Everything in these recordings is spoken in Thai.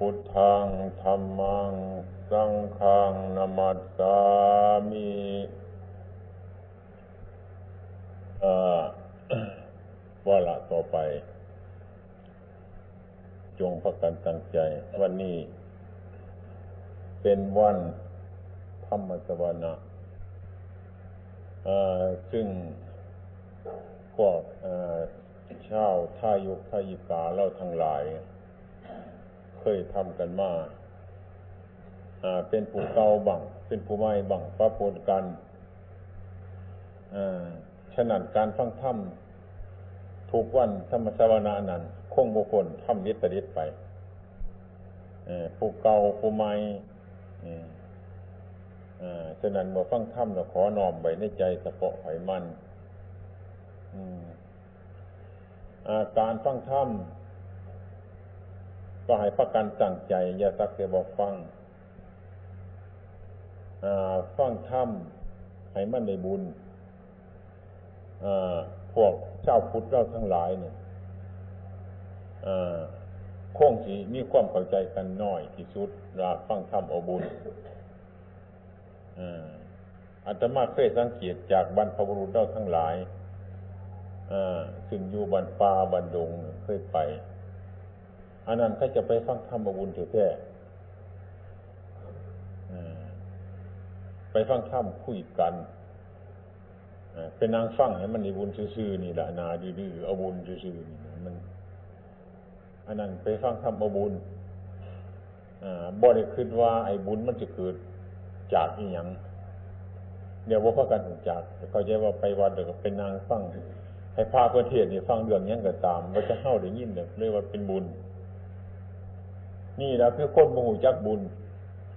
พุทธังธรรมัง สังฆังนามัสสามิว่าละต่อไป จงพักกันตั้งใจ วันนี้เป็นวันธรรมสวนะซึ่งพวกชาวท่ายุกท่ายิกาเล่าทั้งหลาย เคยทำกันมาเป็นผู้เก่าบังเป็นผู้ใหม่บังปะปนกันฉะนั้นการฟังธรรมทุกวันธรรมสวนานั้นคงบุคคลทำนิตริตไปผู้เก่าผู้ใหม่ฉะนั้นเมื่อฟังธรรมเราขอนอมไว้ในใจสะเปาะไขมันการฟังธรรม ก็ให้พักกันตั้งใจ อย่าสักแต่บอกฟังฟังธรรมให้มันในบุญพวกเจ้าพุทธเราทั้งหลายเนี่ยคงสีมีความเข้าใจกันน้อยที่สุดราฟังธรรมอบุญอาตมาเคยสังเกตจากบรรพบุรุษเราทั้งหลายซึ่งอยู่บนป่าบนดงเคยไป อันนั้นเขาจะไปฟังธรรมบุญแท้ไปฟังธรรมคุยกันเป็นนางฟังให้มันในบุญซื่อๆนี่แหละนาดื้อๆเอาบุญซื่อๆนี่มันอันนั้นไปฟังธรรมเอาบุญบ่ได้คิดว่าไอ้บุญมันจะเกิดจากอีหยังเดี๋ยวว่าพากันจากเขาใจว่าไปวัดเดี๋ยวเป็นนางฟังให้พาเพื่อเทศนี่ฟังเรื่องยังก็ตามว่าจะเข้าได้ยินเนี่ยเรียกว่าเป็นบุญ นี่นะคือคนโมโหจักบุญ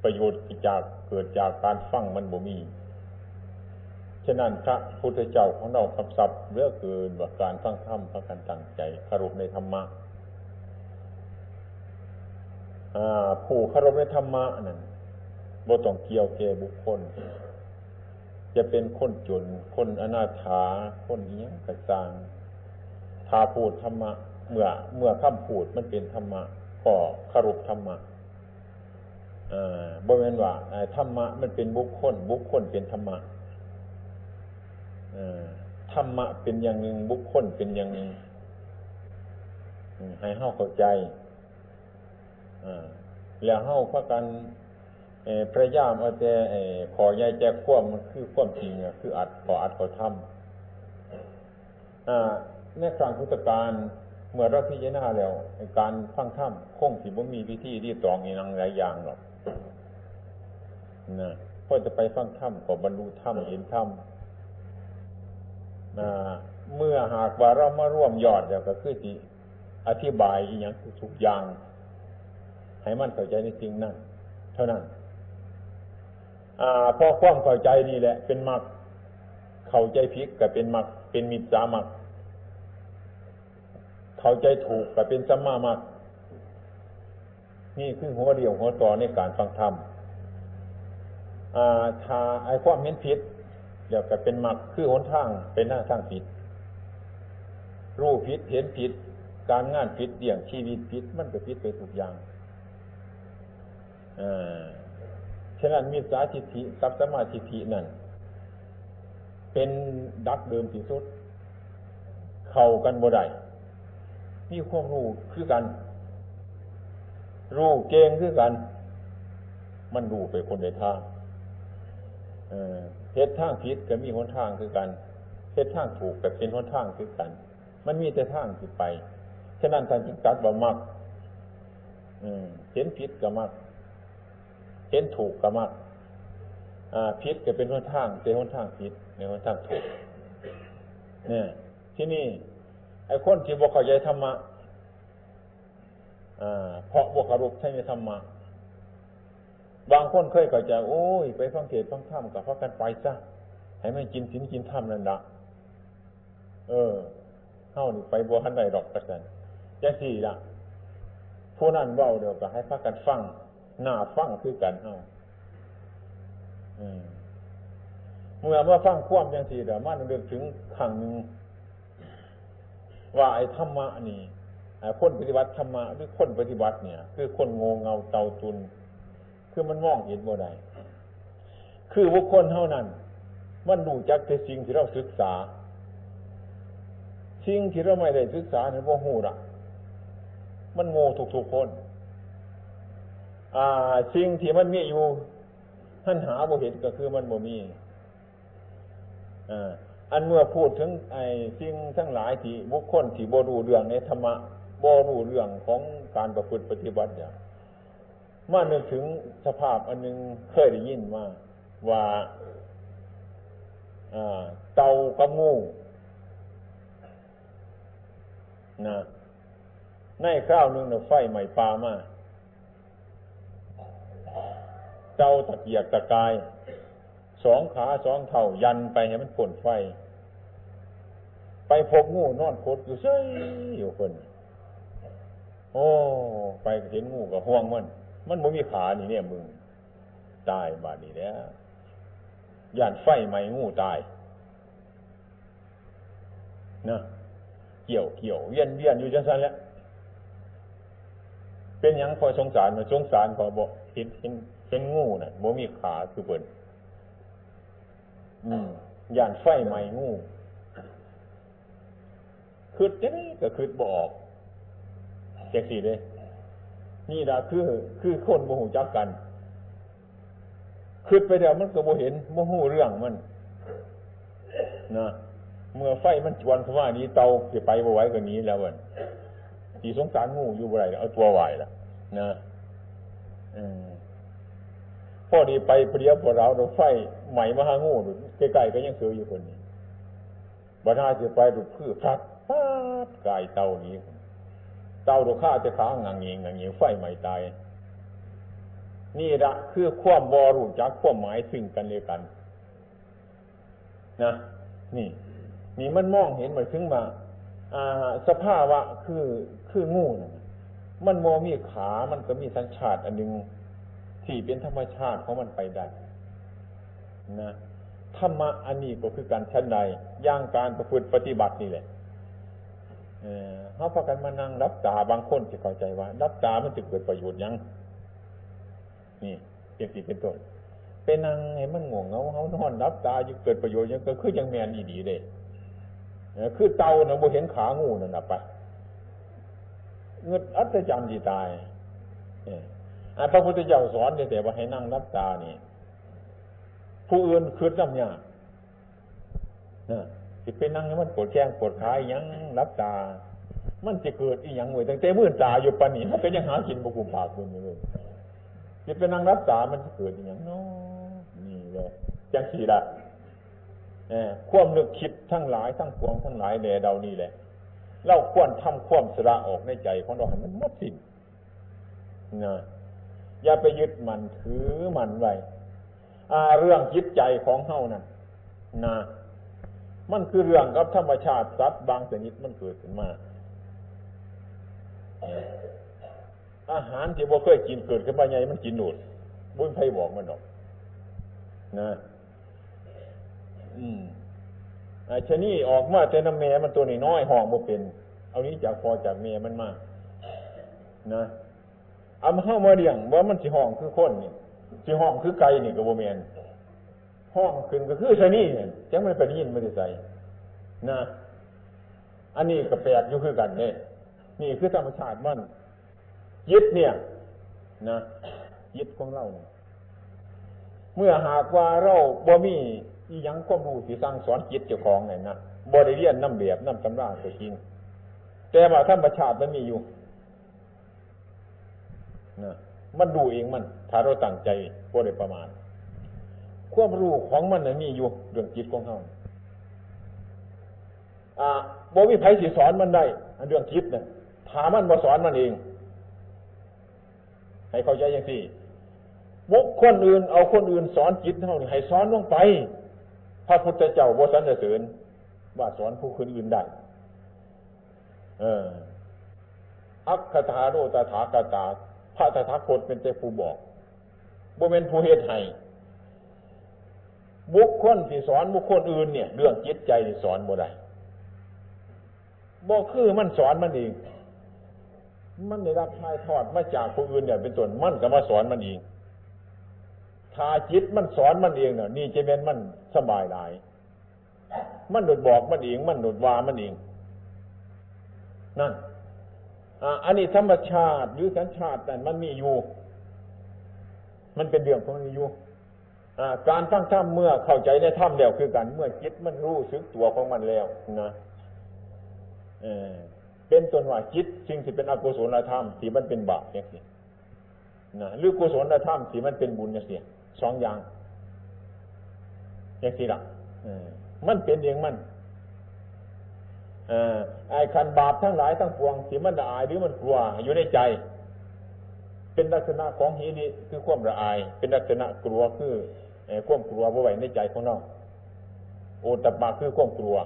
ประโยชน์จากเกิดจากการฟังมันบ่มี ฉะนั้นพระพุทธเจ้าของเราคำศัพท์เลือกเกินว่าการฟังธรรมพระกันตั้งใจคารพในธรรมะผู้คารพในธรรมะนั่นบ่ต้องเกี่ยวแก่บุคคล จะเป็นคนจน คนอนาถา คนเนี้ยกระจางถ้าพูดธรรมะ เมื่อ เมื่อคำพูดมันเป็นธรรมะ ก็คารพธรรมะบริเวณว่าธรรมะมันเป็นบุคคล บุคคลเป็นธรรมะธรรมะเป็นอย่างหนึ่งบุคคลเป็นอย่างหนึ่งให้เข้าเข้าใจแล้วเข้าพักกันพระยามเอาแต่ขอใหญ่แจกควมมันคือควมจริงคืออัดขออัดขอทำในครั้งพุทธกาล เมื่อเราพิจารณาแล้วการฟังธรรมคงสิบ่มีวิธีที่ตองอีนังหลายอย่างหรอกนะพอจะไปฟังธรรมก็บรรลุธรรมเห็นธรรมนะเมื่อหากว่าเรามาร่วมยอดเดี๋ยวก็คือที่อธิบายอีกอย่างทุกอย่าง ให้มันเข้าใจในจริงนั่นเท่านั้นพอความเข้าใจนี่แหละ เป็นมรรคเข้าใจผิดก็เป็นมรรคเป็นมิจฉามรรค เข้าใจถูกก็เป็นสัมมามรรคนี่คือหัวเดียวหัวต่อในการฟังธรรมถ้าไอ้ความเห็นผิดเดี๋ยวก็เป็นมรรคคือหนทางเป็นหน้าทางผิด รู้ผิดเห็นผิด การงานผิดเดี่ยงชีวิตผิด มันก็ผิดไปทุกอย่างอ่าฉะนั้นมีสาทิฏฐิกับสมาธิฐินั่นเป็นดักเดิมที่สุด เข้ากันบ่ได้ มีความรู้คือกัน รู้เก่งคือกัน มันรู้ไปคนในทางเหตุทางผิดก็มีหนทางคือกันเหตุทางถูกก็เป็นหนทางคือกัน มันมีแต่ทางที่ไป ฉะนั้นท่านจึงตัดว่ามักเห็นผิดก็มักเห็นถูกก็มักผิดก็เป็นหนทางเป็นหนทางผิดในหนทางถูกเนี่ยที่นี่ ไอ้คนที่บกเข้าใจธรรมะเพราะบกคารพใช่ไหมธรรมะบางคนเคยเข้าใจโอ้ย ไปฟังเทศฟังธรรมกับพระกันไปซะให้มันกินสินกินธรรมนั่นละเออเข้านี่ไปบัวหันใดดอกกระสันยังสี่ละผู้นั้นเบาเดียวก็ให้พระกันฟังหน้าฟังคือกันเฮาเมื่อว่าฟังควมยังสี่เดี๋ยวมันเดินถึงขังหนึ่ง ว่าไอ้ธรรมะนี่คนปฏิบัติธรรมะหรือคนปฏิบัติเนี่ย คือคนงงเงาเตาตุน คือมันมองเห็นบ่ได้คือบุคคลเท่านั้น มันดูจักแต่สิ่งที่เราศึกษา สิ่งที่เราไม่ได้ศึกษาเนี่ยว่าหูละมันโง่ทุกๆคน อ่าสิ่งที่มันมีอยู่ท่านหาบ่เห็นก็คือมันบ่มีอ่า อันเมื่อพูดถึงไอ้สิ่งทั้งหลายที่บุคคลที่บ่รู้เรื่องในธรรมะบ่รู้เรื่องของการประพฤติปฏิบัติอย่างมานึกถึงสภาพอันนึงเคยได้ยินมาว่าเตากับงูนะในข้าวนึงเนี่ไฟใหม่ปลามาเตาตะเกียกตะกาย สองขาสองเท่ายันไปให้มันผลไฟ ไปพบงูนอนโคตรอยู่เฉยอยู่คน โอ้ไปเห็นงูกับห่วงมัน มันไม่มีขานี่เนี่ยมึง ตายบาดนี้แล้วย่านไฟไหมงูตายนะเกี่ยวเกี่ยวเวียนเวียนอยู่จังสันแล้วเป็นยังพอสงสารมาสงสารพอบอกเห็นเห็นเห็นงูน่ะโมมีขาคือเปิ่น ย่านไฟไหมงูคืดจะได้ก็คืดบออกแจ็คสี่เลยนี่ละคือ คือคนโมหูจักกันคืดไปเดียวมันก็โมเห็นโมหูเรื่องมันนะเมื่อไฟมันจวนเข้ามานี้เตาจะไปบ่ไหวกว่านี้แล้ววันทีสงสารงูอยู่บ่ไรเอาตัวไหวละนะ พ่อดีไปเปรียบพวกเราเราไฟใหม่มาหางูดูใกล้ๆก็ยังเสืออยู่คนนี้บันาจะไปดูพืชพัดปัดกายเตานี้ เตาดูข้าจะค้างงังเงงงังเงงไฟใหม่ตาย นี่ละคือความบอรู้จักความหมายซึ่งกันเลยกัน นะ นี่ นี่มันมองเห็นหมาถึงว่า สภาวะคือคืองูนะมันโมมีขา มันก็มีสัญชาติอันหนึ่ง ที่เป็นธรรมชาติของมันไปได้นะธรรมะอันนี้ก็คือการชั้นใดย่างการประพฤติปฏิบัตินี่แหละเขาพากันมานั่งรับตาบางคนจะเข้าใจว่า รับตามันจะเกิดประโยชน์ยัง นี่เป็นสิเป็นต้นเป็นนั่งให้มันง่วงเงาเขานอนรับตาจะเกิดประโยชน์ยังก็คือยังแมนดีๆเลยคือเตาเนะโบเห็นขางูนั่นนะไปเงินอัศจรรย์ดีตาย พระพุทธเจ้าสอนแต่ว่าให้นั่งรับตานี่ผู้อื่นคืดน้ำยานะสิเป็นนั่งให้มันปวดแข้งปวดขายังรับตา มันจะเกิดอีหยังหวยตั้งแต่มื่นตาอยู่ปานนี้มันก็ยังหากินบกุมปากคุณอยู่เลยจะเป็นนั่งรับตามันจะเกิดอีหยังเนาะนี่เลยจังสี่ละความนึกคิดทั้งหลายทั้งปวงทั้งหลายแด่เดานี่แหละเราควรทำความสละออกในใจของเราให้มันหมดสิ้นนะ อย่าไปยึดมันถือมันไว้เรื่องจิตใจของเฮานั่นนะมันคือเรื่องกับธรรมชาติสัตว์บางชนิดมันเกิดขึ้นมา อาหารที่บ่เคยกินเกิดขึ้นมาไงมันกินหนุดบุญไพ่บอกมันหรอกนะอืมไอ้ชนี่ออกมาแต่น้ำแม่มันตัวน้อยห้องบ่เป็น เอานี้จากพอจากเมียมันมานะ เอามาเข้ามาเลี้ยงว่ามันสิห้องคือคนนี่สิห้องคือไก่นี่กับโบเมนห้องขึ้นก็คือชนี่เนี่ยจังไม่ไปยินไม่ได้ใส่นะ อันนี้ก็แปลกอยู่คือกันเนี่ยนี่คือธรรมชาติมันยึดเนี่ย นะยึดของเราเนี่ยเมื่อหากว่าเราบ่มีอียังก็รู้ที่สร้างสอนจิตเจ้าของเนี่ยนะบริเรียนน้ำเบียบน้ำตำราไปกินแต่ว่าธรรมชาติมันมีอยู่ นะมันดูเองมัน ถ้าเราตั้งใจบ่ได้ประมาณ ความรู้ของมันน่ะมีอยู่เรื่องจิตของเขาอ่าบ่มีไผสิสอนมันได้เรื่องจิตเนี่ยถามันมาสอนมันเอง ให้เข้าใจอย่างที่บุคคลอื่นเอาคนอื่นสอนจิตเท่านี้ให้สอนลงไป พระพุทธเจ้าบสันเสริญว่าสอนผู้คนอื่นได้ เอออัคคถาโรตถากตา พระตถาคตเป็นแต่ผู้บอกบ่เป็นผู้เหตุให้บุคคลที่สอนบุคคลอื่นเนี่ย เรื่องจิตใจที่สอนบ่ได้บ่คือมันสอนมันเองมันได้รับทายทอดมาจากผู้อื่นเนี่ย เป็นต้นมันก็มาสอนมันเองถ้าจิตมันสอนมันเองเนี่ยนี่จะเป็นมันสบายหลาย มันโดดบอกมันเอง มันโดดวามันเองนั่น อันนี้ธรรมชาติหรือสัญชาติแต่มันมีอยู่ มันเป็นเรื่องของมีอยู่การฟังธรรมเมื่อเข้าใจในธรรมแล้วคือกันเมื่อจิตมันรู้สึกตัวของมันแล้วนะเป็นตนว่าจิตสิ่งที่เป็นอกุศลธรรมที่มันเป็นบาปอย่างนี้นะหรือกุศลธรรมที่มันเป็นบุญอย่างนี้สองอย่างอย่างนี้ละมันเป็นเองมัน ไอ้คันบาปทั้งหลายทั้งปวงที่มันละอายหรือมันกลัวอยู่ในใจ เป็นลักษณะของฮีดีคือความละอาย เป็นลักษณะกลัวคือความกลัวไหวในใจของเราโอตปาคือความกลัว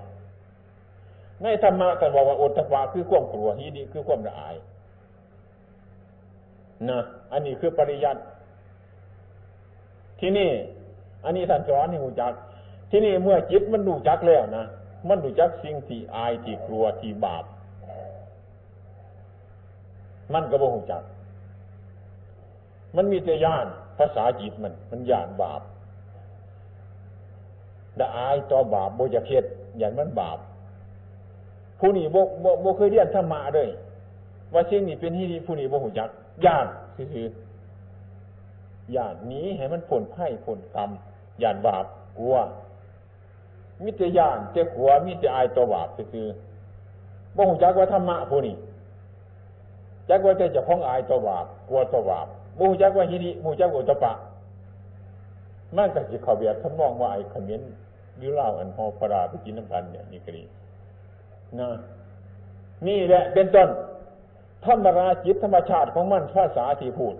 ในธรรมะกันบอกว่าโอตปาคือความกลัวฮีดีคือความละอายนะอันนี้คือปริยัติที่นี่ อันนี้ท่านสอนให้หูจัก ที่นี่เมื่อจิตมันดูจักแล้วนะ มันดูจักสิ่งที่อายที่กลัวที่บาป มันก็บ่หูจัก มันมีแต่ย่านภาษาจิตมัน มันย่านบาปดาอายต่อบาปโบจะเค็ดอย่างมันบาป ผู้นี้โบโบโบเคยเรียนธรรมะด้วยว่าสิ่งนี้เป็นที่ดีผู้นี้โบหูจักย่านคือย่านนี้ให้มันผลไพ่ผลกรรมย่านบาปกลัว มิตรย่านเจ้าขัวมิตรอายตัวบาปคือบ่หูจักว่าธรรมะผู้นี้จักว่าจจะพ้องอายตัวบาปกลัวตัวบาปบ่หูจักว่าฮิริบ่หูจักว่าตปะมันก็จะเขาเบียดทำมองว่าไอ้ขมิ้นหรือเล่าอันพอปราไปกินน้ำกันเนี่ยนี่ก็ดีนะนี่แหละเป็นต้นธรรมราจิตธรรมชาติของมันภาษาที่พูด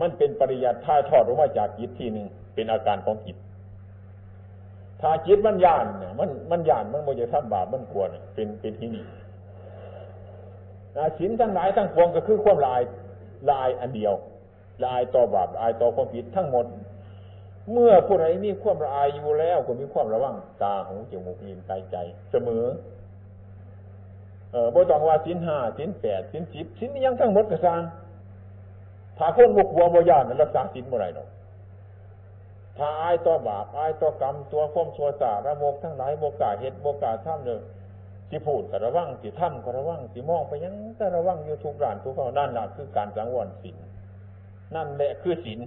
มันเป็นปริยัติท่าทอดออกมาจากจิตที่หนึ่งเป็นอาการของจิต ถ้าจิตมันย่านเนี่ยมันมันย่านมันโมจะทำบาปมันกลัวเนี่ยเป็นเป็นที่นี่สินทั้งหลายทั้งปวงก็คือความลายลายอันเดียวลายต่อบาปลายต่อความผิดทั้งหมด เมื่อผู้ใดมีความละอายอยู่แล้วก็มีความระวังตาหูจมูกลิ้นกายใจ เสมอ เออบ่ต้องว่าสินห้าสินแปดสินสิบสินนี้ยังทั้งหมดกระซางถ้าคนบกหัวบ่ยานรักษาสินบ่อไรหรอก ถ้าอายต่อบาปอายต่อกรรมตัวข่มชัวตาระโมกทั้งหลายโมกาเหตุโมกาท่ามเลยที่พูดกระวังที่ถ้ำกระวังที่มองไปยังกระวังอยู่ทุกด่านทุกข้อนั่นแหละคือการสังวรสินนั่นแหละคือศีล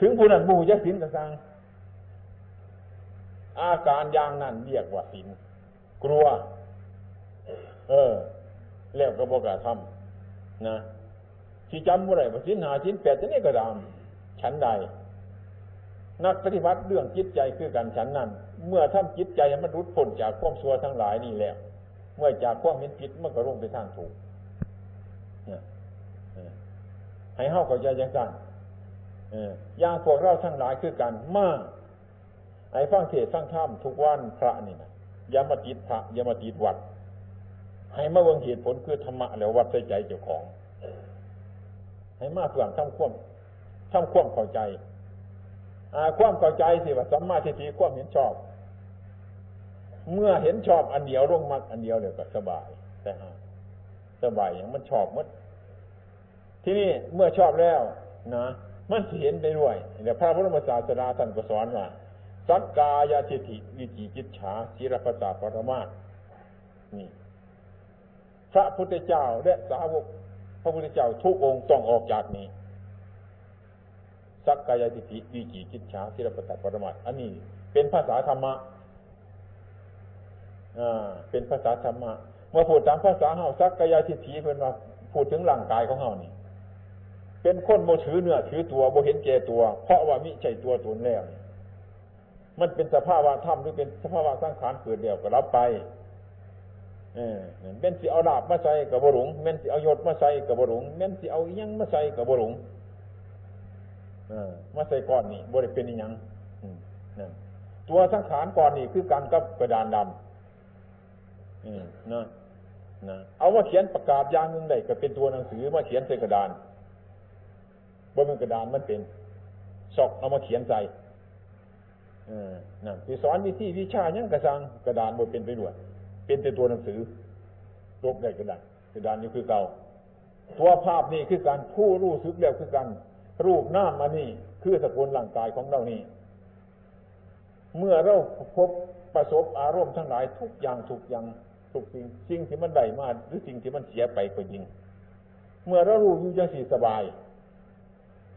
ถึงผู้นั้นบูจะศีลกระซังอาการอย่างนั้นเรียกว่าศีลกลัว เออ แล้วก็บอกกาทำนะที่จำว่าไรว่าศีลหาศีลแปดจะนี่ก็ตามฉันใด นักปฏิบัติเรื่องจิตใจคือกันฉันนั้น เมื่อทำจิตใจมันรุดพ้นจากความชั่วทั้งหลายนี่แล้ว เมื่อจากความเห็นผิดมันก็ลงไปทางถูกให้เฮาเข้าใจยังกันอย่างพวกเราทั้งหลายคือกันมาไอ้ฟังเทศฟังธรรมทุกวันพระนี่นะอย่ามาติดพระอย่ามาติดวัด ให้มาเวงเหตุผลคือธรรมะแล้ววัดใส่ใจเจ้าของ ให้มาเพื่อทำควมทำควมเข้าใจ ความเข้าใจสิว่าสัมมาทิฏฐิความเห็นชอบ เมื่อเห็นชอบอันเดียวร่วงมักอันเดียวเดี๋ยวก็สบาย แต่สบายอย่างมันชอบมัดที่นี่เมื่อชอบแล้ว นะมันเห็นได้ด้วยเดี๋ยวพระพุทธศาสนาท่านก็สอนว่าสักกายทิฏฐิวิจิกิจฉาจิรปตาปรมาสนี่พระพุทธเจ้าและสาวก พระพุทธเจ้าทุกองค์ต้องออกจากนี้ สักกายทิฏฐิวิจิกิจฉาจิรปตาปรมาสอันนี้ เป็นภาษาธรรมะอ่าเป็นภาษาธรรมะเมื่อพูดตามภาษาเฮาสักกายทิฏฐิเพื่อนว่าพูดถึงร่างกายของเฮานี่ เป็นคนโมถือเนื้อถือตัวโมเห็นแก่ตัว เพราะว่ามิใช่ตัวตนแล้วมันเป็นสภาวะธรรมหรือเป็นสภาวะสังขารเกิดเดียวก็รับไปเออเป็นสิเอาดาบมาใส่กับบรุงเม่นสิเอายศมาใส่กับบรุงเม่นสิเอายังมาใส่กับบรุง มาใส่ก้อนนี่บริเป็นยังนั่นตัวสังขารก้อนนี่คือการกับกระดานดำนะนะเอามาเขียนประกาศอย่างหนึ่งได้ก็เป็นตัวหนังสือมาเขียนใส่กระดานบนมันกระดานมันเป็นซอกเอามาเขียนใส่นั่นคือสอนวิธีวิชายังกระซังกระดานบนเป็นไปด้วยเป็นแต่ตัวหนังสือลบได้กระดานกระดานอยู่คือเก่าตัวภาพนี่คือการผู้รู้สึกแล้วคือกันรู รูปน้ามานี่ คือสกุลร่างกายของเรานี่ เมื่อเราพบประสบอารมณ์ทั้งหลายทุกอย่างทุกอย่างทุกสิ่งสิ่งที่มันได้มาหรือสิ่งที่มันเสียไปก็ยิง เมื่อเรารู้อยู่ยังสีสบาย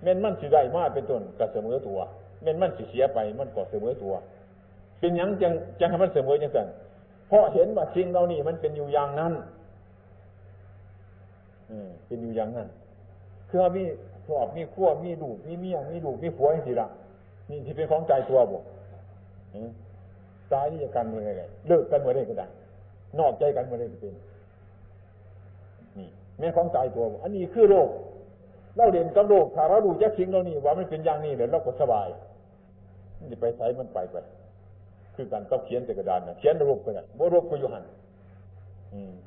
เม่นมันสิได้มาเป็นต้นก็เสมอตัวเม่นมันสิเสียไปมันก็เสมอตัว เป็นยังจังจังให้มันเสมอจังสันเพราะเห็นว่าสิ่งเรานี่มันเป็นอยู่อย่างนั้นเป็นอยู่อย่างนั้นคือมี ครอบมีขั้วมีลูกมีเมียมีลูกมีผัวอย่างสิละนี่ที่เป็นของใจตัวบุตายที่จะกันเมื่อไรเลิกกันเมื่อไรก็ได้นอกใจกันเมื่อไรก็เป็นนี่ แม่ของใจตัวอันนี้คือโรคเราเรียนกับโรคถ้าเราดูแยกสิ่งเรานี่ว่ามันเป็นอย่างนี้เดี๋ยวเราก็สบายนี่ไปใช้มันไปไปคือการต้องเขียนแต่กระดานนะเขียนรูปก็ได้บ่รูปก็อยู่หัน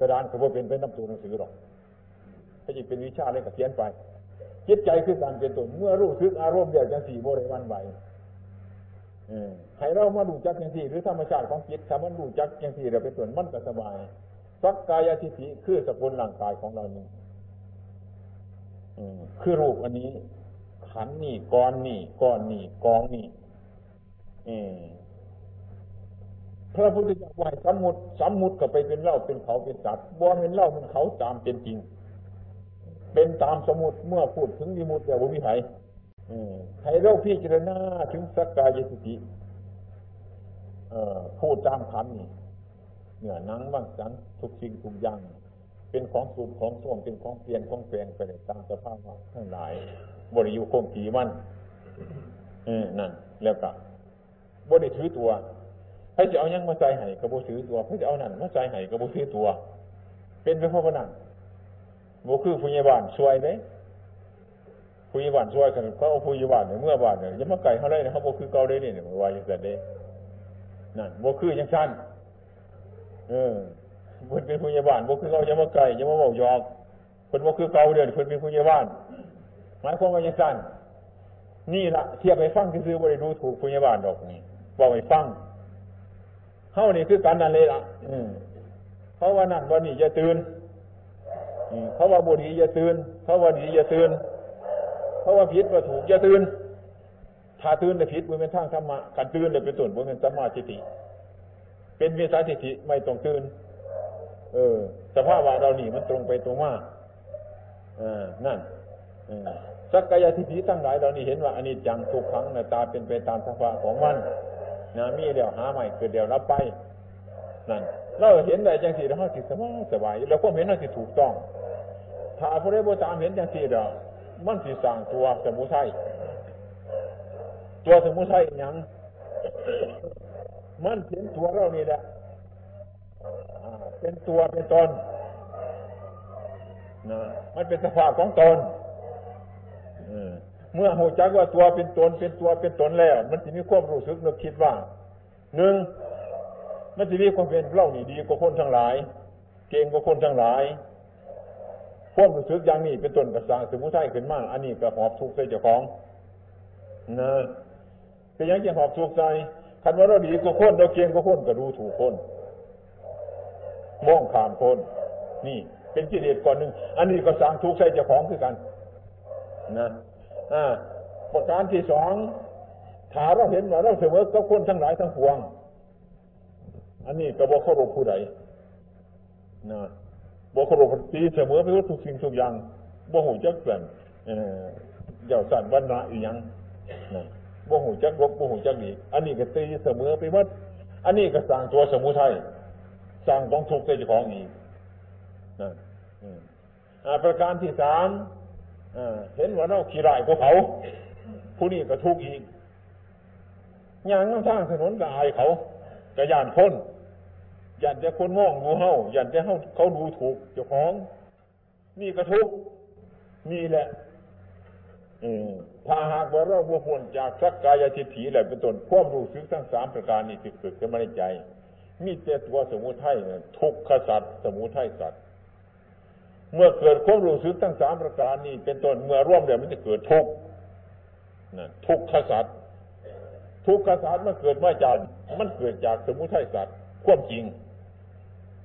กระดานก็บ่เป็นเป็นน้ำตัวหนังสือหรอกถ้าจะเป็นวิชาอะไรก็เขียนไป จิตใจคือการเป็นตนเมื่อรู้สึกอารมณ์เดียวกันสี่โบริวันไหวให้เรามาดูจักอย่างที่หรือธรรมชาติของจิตถ้ามันดูจักอย่างที่เราเป็นส่วนมันก็สบายสักกายทิฏฐิคือสกุลร่างกายของเรานี่คือรูปอันนี้ ขันนี่ก้อนนี่ก้อนนี่กองนี่พระพุทธเจ้าไหวสมมุติสมมุติก็ไปเป็นเล่าเป็นเขาเป็นสัตว์บ่เป็นเล่าเป็นเขาตามเป็นจริง เป็นตามสมุติเมื่อพูดถึงวิมุตแต่บุมิไผ่ให้เราพิจารณาถึงสักกายสติพูดตามคำนี่เหนือนังบ้างสันทุกสิ่งทุกอย่าง เป็นของสูบของส่วงเป็นของเปลี่ยนของแปลงไปตามสภาพทั้งหลายบริยุคงผีมันเออนั่น แล้วก็บริถือตัวให้จะเอายังมาใจไห้กระโบถือตัวให้จะเอานั่นมาใจไห้กระโบถือตัว เป็นไปเพราะว่านั่น บคือผู้ใหญ่บ้านช่วยเลยผู้ใหญ่บ้านช่วยกันเขาเอาผู้ใหญ่บ้านเนี่ยเมื่อบ้านเนี่ยยังมาไก่เขาได้เนี่ยเขาโบคือเก่าได้เนี่ยว่าอย่างแต่เด้นั่นโบคือยังชั้นเออเพิ่นเป็นผู้ใหญ่บ้านโบคือเขายังมาไก่ยังมาบอกยอกเพิ่นโบคือเก่าเดือนเพิ่นเป็นผู้ใหญ่บ้านหมายความว่ายังชั้นนี่ละเทียบไปฟังคือบ่ได้ดูถูกผู้ใหญ่บ้านดอกนี่บอกไปฟังเข้านี่คือการนั่นเลยล่ะเขาะว่านั่นว่านี่อย่าตื่น เขาว่าบุรีอย่าตื่นเขาว่าดีอย่าตื่นเขาว่าผิดว่าถูกอย่าตื่นถ้าตื่นแต่ผิดมันเป็นทางธรรมะการตื่นเลยเป็นส่วนมันเป็นสมาธิเป็นวิสัยทิฏฐิไม่ต้องตื่นเออ สภาพว่าเราหนีมันตรงไปตรงมาอ่านั่นสักกายทิฏฐิทั้งหลายเรานี่เห็นว่าอันนี้จังทุกครั้งนะตาเป็นไปตามสภาวะของมันนะมีเดียวหาใหม่เกิดเดียวรับไปนั่นเราเห็นได้จังสี่เราสิสบายสบายเราก็เห็นเราสิถูกต้อง ถ้าพระเดชตามเห็นจังสี่เรามันสิสั่งตัวสมุทัยตัวสมุทัยยังมันเห็นตัวเรานี่แหละเป็นตัวเป็นตนนะมันเป็นสภาพของตนเมื่อหูจักว่าตัวเป็นตนเป็นตัวเป็นตนแล้ว มันจะมีความรู้สึกนึกคิดว่าหนึ่งมันจะมีความเป็นเล่านี่ดีกว่าคนทั้งหลาย เก่งกว่าคนทั้งหลาย ความรู้สึกอย่างนี้เป็นต้นกระสังสมุทัยขึ้นมากอันนี้ก็หอบทุกข์ใส่เจ้าของนะเป็นยังจะหอบทุกข์ใจคันว่าเราดีกว่าคนเราเก่งกว่าคนก็ดูถูกคนมองขามคนนี่ เป็นกิเลสก่อนหนึ่งอันนี้ก็สร้างทุกข์ใส่เจ้าของคือกันนะอ่าประการที่สองถ้าเราเห็นว่าเราเสมอกับคนทั้งหลายทั้งปวง อันนี้ก็บอกเขารพผู้ใดนะ บอกเขารพตีเสมอไปว่าทุกสิ่งทุกอย่างบ่หูจักเปลี่ยนเย่าสั่นวันนาอีกยังบ่หูจักรบบ่หูจักดีอันนี้ก็ตีเสมอไปวัดอันนี้ก็สร้างตัวสมุทัยสร้างของทุกข์ใจของอีกนะประการที่สามเห็นว่าเราขี้ร้ายกว่าเขา ผู้นี้ก็ทุกข์อีกอย่างน้ำทางถนนก็อายเขาก็ย่านคน ย่านแต่คนมองดูเฮาย่านแต่เขาเขาดูถูกเจ้าของ นี่ก็ทุกนี่แหละถ้าหากว่าเราบวพ้นจากสักกายทิฏฐิแหละเป็นต้นความรู้สึกทั้งสามประการนี้ที่เกิดขึ้นมาในใจ มีแต่ตัวสมุทัยทุกขสัตว์สมุทัยสัตว์เมื่อเกิดความรู้สึกทั้งสามประการนี้ เป็นต้นเมื่อร่วมเดียวมันจะเกิดทุกข์นะทุกขสัตว์ทุกขสัตว์มันเกิดมาจากมันเกิดจากสมุทัยสัตว์ควบจริง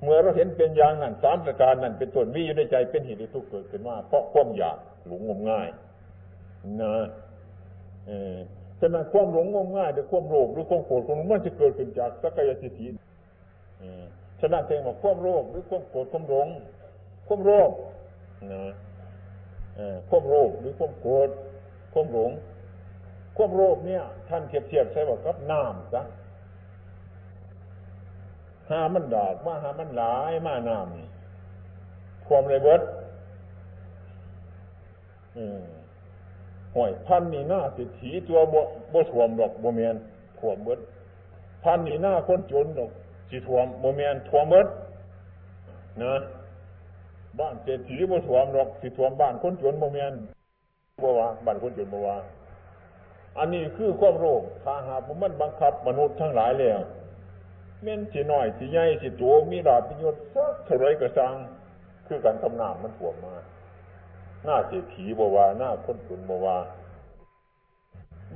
เมื่อเราเห็นเป็นอย่างนั้นสามประการนั้นเป็นต้นมีอยู่ในใจเป็นเหตุที่ทุกข์เกิดขึ้นมาเพราะความอยากหลงงมง่ายนะเออฉะนั้นความหลงงมง่ายหรือความโลภหรือความโกรธความมันจะเกิดขึ้นจากสักกายทิฏฐิฉะนั้นเองว่าความโลภหรือความโกรธความหลงความโลภนะความโลภหรือความโกรธความหลงความโลภเนี่ย ท่านเทียบเทียบใช่ว่ากับน้ำจ้ะ หามันดอกมาหามันหลายมาน้ำนี่วมเลยเบิดห่วยพันนี่หน้าสิถีตัวบ่บ่ถ่วมดอกบ่เมียนถ่วมเบิดพันนี่หน้าคนจนดอกสิถ่วมบ่เมียนถ่วมเบิดนะบ้านเศรษฐีบ่ถ่วมดอกสิถ่วมบ้านคนจนบ่เมียนบ่ว่าบ้านคนจนบ่ว่าอันนี้คือความโรคถ้าหากมันบังคับมนุษย์ทั้งหลายแล้ว เม่นสิน้อยสิใหญ่สิโตมีลาภมียศสักเท่าไรก็สร้างคือการทำน้ำมันถ่วมมา หน้าเศรษฐีบวาหน้าคนจนบวา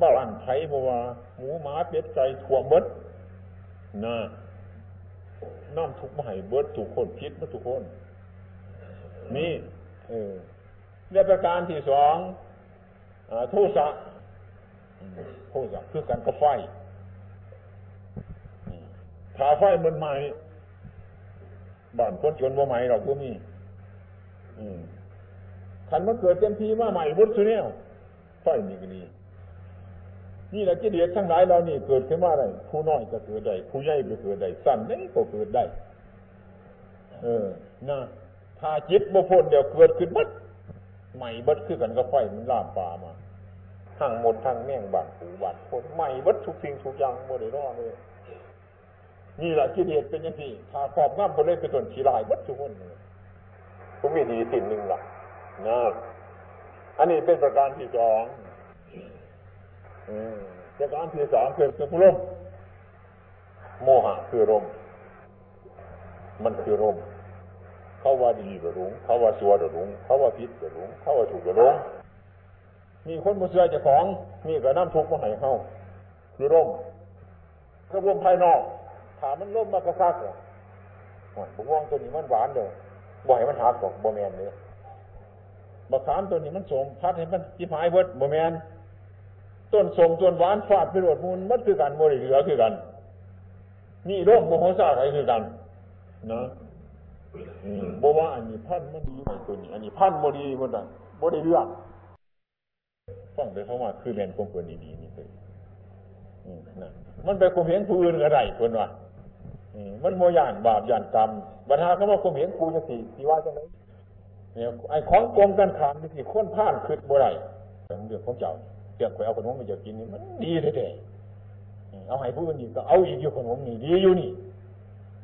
บ้านไทยบวาหมูหมาเป็ดไก่ถ่วมเบิดนะน้ำทุกข์มาให้เบิดทุกคนคิดมาทุกคน นี่เออเรื่องประการที่สองโทสะโทสะคือการกระไฟ ถ้าไฟมันใหม่บ้านคนจนบ่าใหม่เราก็มีขันมันเกิดเต็มทีมาใหม่บุตรสุเนี่ยไฟนี่ก็ดีนี่แหละกิเลสทั้งหลายเรานี่เกิดขึ้นมาได้ผู้น้อยก็เกิดได้ผู้ใหญ่ก็เกิดได้สั้นนี่ก็เกิดได้ เออนะถ้าจิตบุพนเดี๋ยวเกิดขึ้นบัดใหม่บัดคือกันก็ไฟมันลามป่ามาทั้งหมดทั้งแม่งบาดผูบาดคนใหม่บัดทุกสิ่งทุกอย่างโมเดเลย นี่แหละกิเลสเป็นอย่างที่ถ้าครอบงำคนเล่นเป็นต้นขี้ลายบัดทุกคนเลยผมมีดีสิ่งหนึ่งหลักนะอันนี้เป็นประการที่สองประการที่สามคือสุขลมโมหะคือลมมันคือลมเขาว่าดีกับลุงเขาว่าซัวกับลุงเขาว่าพิษกับลุงเขาว่าถูกกับลุงมีคนมาเชื่อจ้าของนี่ก็น้ำทุกข์มาให้เขาคือร่มกระวมภายนอก ถามมันร่มมากระซักเหรอบุ้งวงตัวนี้มันหวานเลยบ่อยมันหักกอกบ่แมนเลยบักขามตัวนี้มันสมพัดให้มันจิพายเวิร์ดบ่แมนต้นสมต้นหวานฟาดไปโดดมูลมันคือกันโมริเหลือคือกัน นี่โรคโมโหซาอะไรคือกันนะบว่าอันนี้พันมันดีตัวนี้ อันนี้พันโมดีมันอะโมดีเรื่องฟังไปเขาว่าคือแมนคงเกินดีๆนี่คือมันไปคมเห็นผู้อื่นอะไรคนว่า มันโมย่านบาปย่านกรรมบัญหาเขาว่าคมเห็นกูจะสีสีว่าจังไรเนี่ยไอ้ของกลมกันขามที่ค้นผ่านคืดบ่ไรเรื่องของเจ้าเกี่ยวกับเอาขนมมาจะกินนี่มันดีแท้ๆเอาให้ผู้อื่นอีกก็เอาอีกอยู่ขนมนี่ดีอยู่นี่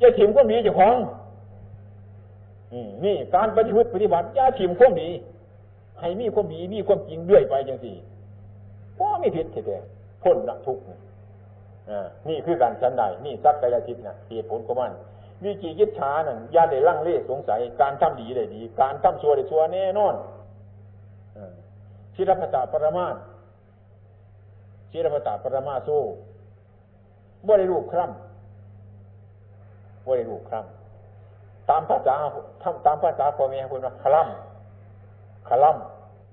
จะถิ่มก็มีเจ้าของนี่การปฏิบัติปฏิบัติยาถิ่มความดีให้มีความดีมีความจริงเรื่อยไปอย่างสี่ก็ไม่ผิดแท้ๆพ้นละทุกข์ นี่คือการชั้นใดนี่สักกายทิพย์นะเหตุผลของมันวิจิยิชานั่นยาได้ลังเลสงสัย การทำดีได้ดี การทำชั่วได้ชั่วแน่นอนชิรพตาปรมาชิรพตาปรมาโซบ่ได้รูปคร่ำบ่ได้รูปคร่ำตามภาษาตามภาษาพ่อแม่คนว่าคล่ำคล่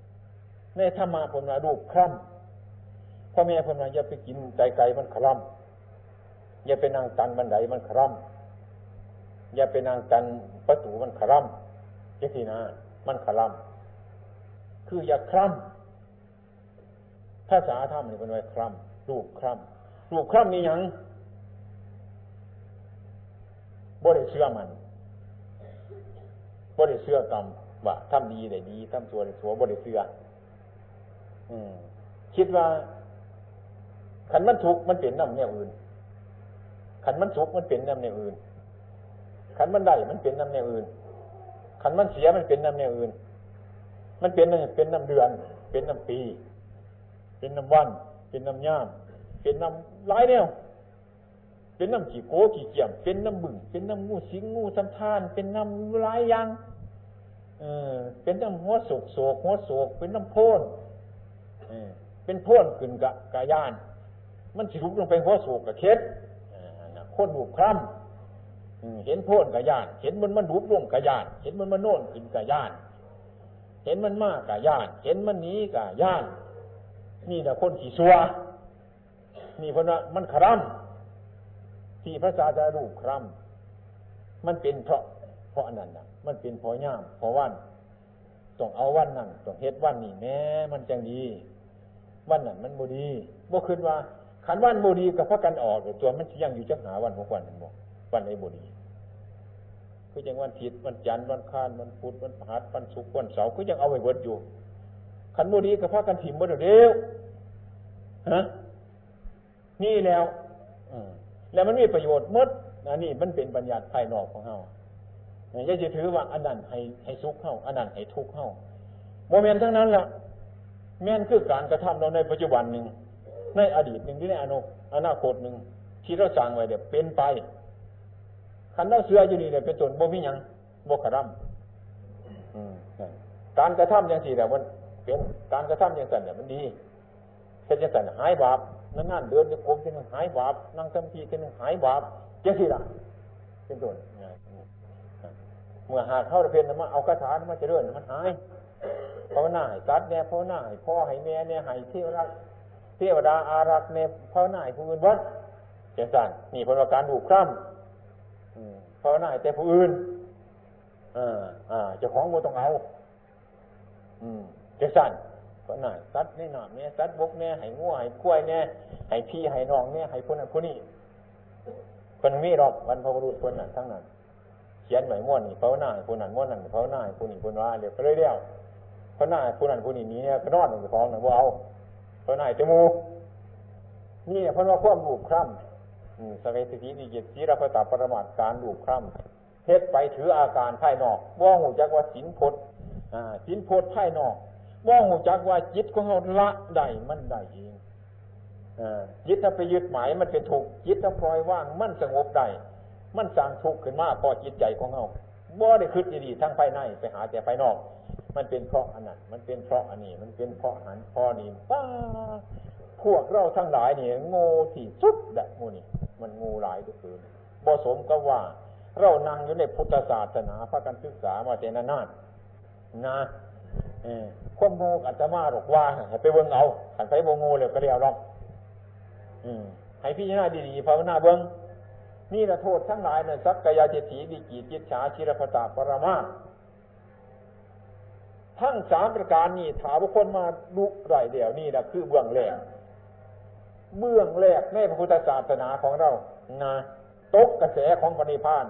ำในธรรมะคนว่ารูปคร่ำ พ่อแม่คนว่าอย่าไปกินใจไก่มันคล่ำอย่าไปนั่งตันบันไดมันคล่ำอย่าไปนางกันประตูมันขร่ำยังทีนะมันขร่ำคืออย่าคร่ำภาษาธรรมนี่เป็นไว้คร่ำรูปคร่ำรูปคร่ำนี่ยังบ่ได้เชื่อมันบ่ได้เชื่อกรรมว่าทำดีได้ดีทำชั่วได้ชั่วบ่ได้เชื่อคิดว่า ขันมันทุกมันเป็นน้ำเนี่ยอื่นขันมันทุกมันเป็นน้ำเนี่ยอื่นขันมันได้มันเป็นน้ำแนวอื่นขันมันเสียมันเป็นน้ำแนวอื่น มันเป็นเป็นน้ำเดือน เป็นน้ำปี เป็นน้ำวัน เป็นน้ำย่ามเป็นน้ำหลายแนวเป็นน้ำขี่โก้ขี่เกี่ยม เป็นน้ำบึ่ง เป็นน้ำงูสิงงูสัมทาน เป็นน้ำหลายย่างเออ เป็นน้ำหัวโศกโศกหัวโศกเป็นน้ำโพนเออเป็นโพนขึ้นกะกายาน มันสิลุกลงไปหัวโศกกะเค็ดคตรบุกคร่ำเห็นโพ่นกะยาน เห็นมันมันรูปร่วมกะยาน เห็นมันมันโน่นขึ้นกะยาน เห็นมันมากกะยาน เห็นมันนี้กะยาน นี่แหละคนขี่ซัว นี่เพราะว่ามันคร่ำที่พระศาสดารูปคร่ำมันเป็นเพราะเพราะนั้นนะมันเป็นเพราะย่ามเพราะวันต้องเอาวันนั้นต้องเฮ็ดวันนี้แน่มันจังดี วันนั้นมันบูดีบ่คืนว่า ขันวันบูดีกับพระกันออกตัวมันยังอยู่จังหาวันของวันนั้นบ่วันไอ้บูดีคือยังวันผิดวันจันทร์วันค้านวันพุธวันพฤหัสวันศุกร์วันเสาร์คือยังเอาไว้เบิดอยู่ขันบูดีกับพระกันถิ่มบ่เดียวฮะนี่แล้วแล้วมันมีประโยชน์มดอันนี้มันเป็นปัญญาภายนอกของเฮาอย่าจะถือว่าอันนั้นให้ให้สุขเฮาอันนั้นให้ทุกข์เฮาโมเมนต์ทั้งนั้นล่ะแม่นคือการกระทำเราในปัจจุบันหนึ่ง ในอดีตหนึ่งที่ในอนาอนาคตหนึ่งที่เราสั่งไว้เดี๋ยวเป็นไปคันเราเสืออยู่นี่เนี่ยเป็นตนบ่มีหยังบ่กระทำการกระทำอย่างสี่แต่มันเป็นการกระทำอย่างสั่นเนี่ยมันดีเช่นสั่นหายบาปนั่งนั่นเดินจะกรมที่หนึ่งหายบาปนั่งทำทีที่หนึ่งหายบาปเจ้าสิล่ะเป็นต้นเมื่อหาเข้าเพียนมาเอาคาถามาจะเรื่อนมันหายภาวนาให้กัดเนี่ยภาวนาให้พ่อให้แม่เนี่ยให้เทวดา เทวดาอารักเนี่ยภาวนาให้ผู้อื่นวัดเจ้าสั่นนี่พลการดูคร่ำภาวนาให้แต่ผู้อื่นอ่าอ่าเจ้าของโมต้องเอา อืมเจ้าสั่นก็น่าสัตว์ในหนามเนี่ยสัตว์บกเนี่ยให้งัวให้กล้วยเนี่ยให้พี่ให้น้องเนี่ยให้คนนั้นคนนี้คนมีหรอกวันพระบรุษคนนั้นทั้งนั้นเขียนไหวม้วนนี่พราหน้าคนนั้นม้วนนั่นพราหน้าคนนี้คนว่าเดี๋ยวก็เลยเดียวเพราหน้าคนนั้นคนนี้นี้เนี่ยก็นอนหนึ่งของหนึ่งว่าเอา เพราหน้จมูกนี่เพราะว่าความรูปคร่ำสเวสติดีเจตสีรพตาปรมาตการรูปคร่ำเฮ็ดไปถืออาการภายนอกว่าหูจักว่าสินพดสินพดภายนอกว่าหูจักว่าจิตของเราละได้มันได้เองจิตถ้าไปยึดหมายมันเป็นถูกจิตถ้าปล่อยว่างมันสงบได้มันสร้างทุกข์ขึ้นมาพอจิตใจของเราบ่ได้คืดดีๆทั้งภายในไปหาแต่ภายนอก มันเป็นเพราะอันนั้นมันเป็นเพราะอันนี้ มันเป็นเพราะหันพอนี้ป้าพวกเราทั้งหลายเนี่โง่ที่สุดแหละโง่นี่มันงูหลายทุกคืนบ่สมก็ว่า เรานั่งอยู่ในพุทธศาสนาพระกันศึกษามาแต่นานๆนะความโง่อาจจะมาหรอกว่าไปเบิ่งเอาขันไปโง่เลยก็เรียกรอกให้พี่นาดีๆภาวนาเบิ่งนี่ละโทษทั้งหลายเนะสักกายเจตีดิกีจิตฉาชิรพตาปรมา ทั้งสามประการนี้ถามบุคคลมาลุไรเดียวนี่นะคือเบื้องแรก เบื้องแรกในพระพุทธศาสนาของเรานะตกกระแสของปณิพาน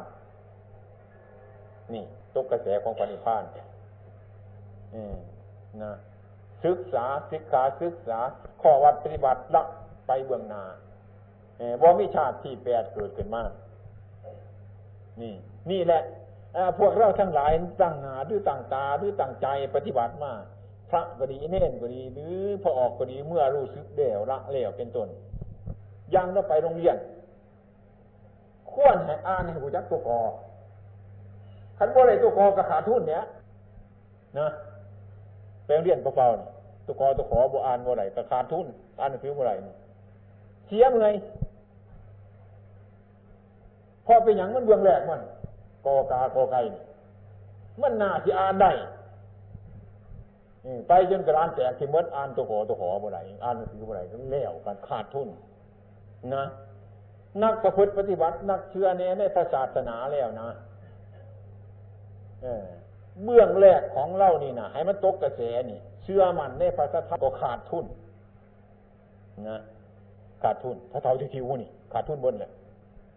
นี่ตกกระแสของปณิพานอืมนะศึกษาศึกษาศึกษาข้อวัดปฏิบัติละไปเบื้องหน้าบ่มีชาติที่แปดเกิดขึ้นมานี่ นี่แหละ พวกเราทั้งหลายตั้งหนาด้วยตั้งตาด้วยตั้งใจปฏิบัติมาพระก็ดีเน่นก็ดี หรือพอออกก็ดีเมื่อรู้สึกเดี่ยวละเลี่ยวเป็นต้นยังต้องไปโรงเรียนควรให้อ่านให้หูจักตัวกอขันบ่อะไรตัวกอกระขาทุนเนี้ยนะไปโรงเรียนเปล่าๆตัวกอตัวขอบ่อ่านบ่อะไรกระขาทุนอ่านหนังสือบ่ไรเสียเมื่อยพอเป็นอย่างมันเบื้องแรกมัน กอกากอไก่มันน่าที่อ่านได้ไปจนกระานแตกที่มดอ่านตัวขอตัวขอบ่ไรอ่านหนังสือบ่ไรต้องแล้วการขาดทุนนะนักประพฤติปฏิบัตินักเชื่อเนในพระศาสนาแล้วนะเบื้องแรกของเล่านี่นะให้มันตกกระแสนี่ เชื่อมันในพระธรรมก็ขาดทุนนะขาดทุนพระเท่าที่ทิวนี่ขาดทุนบนเลย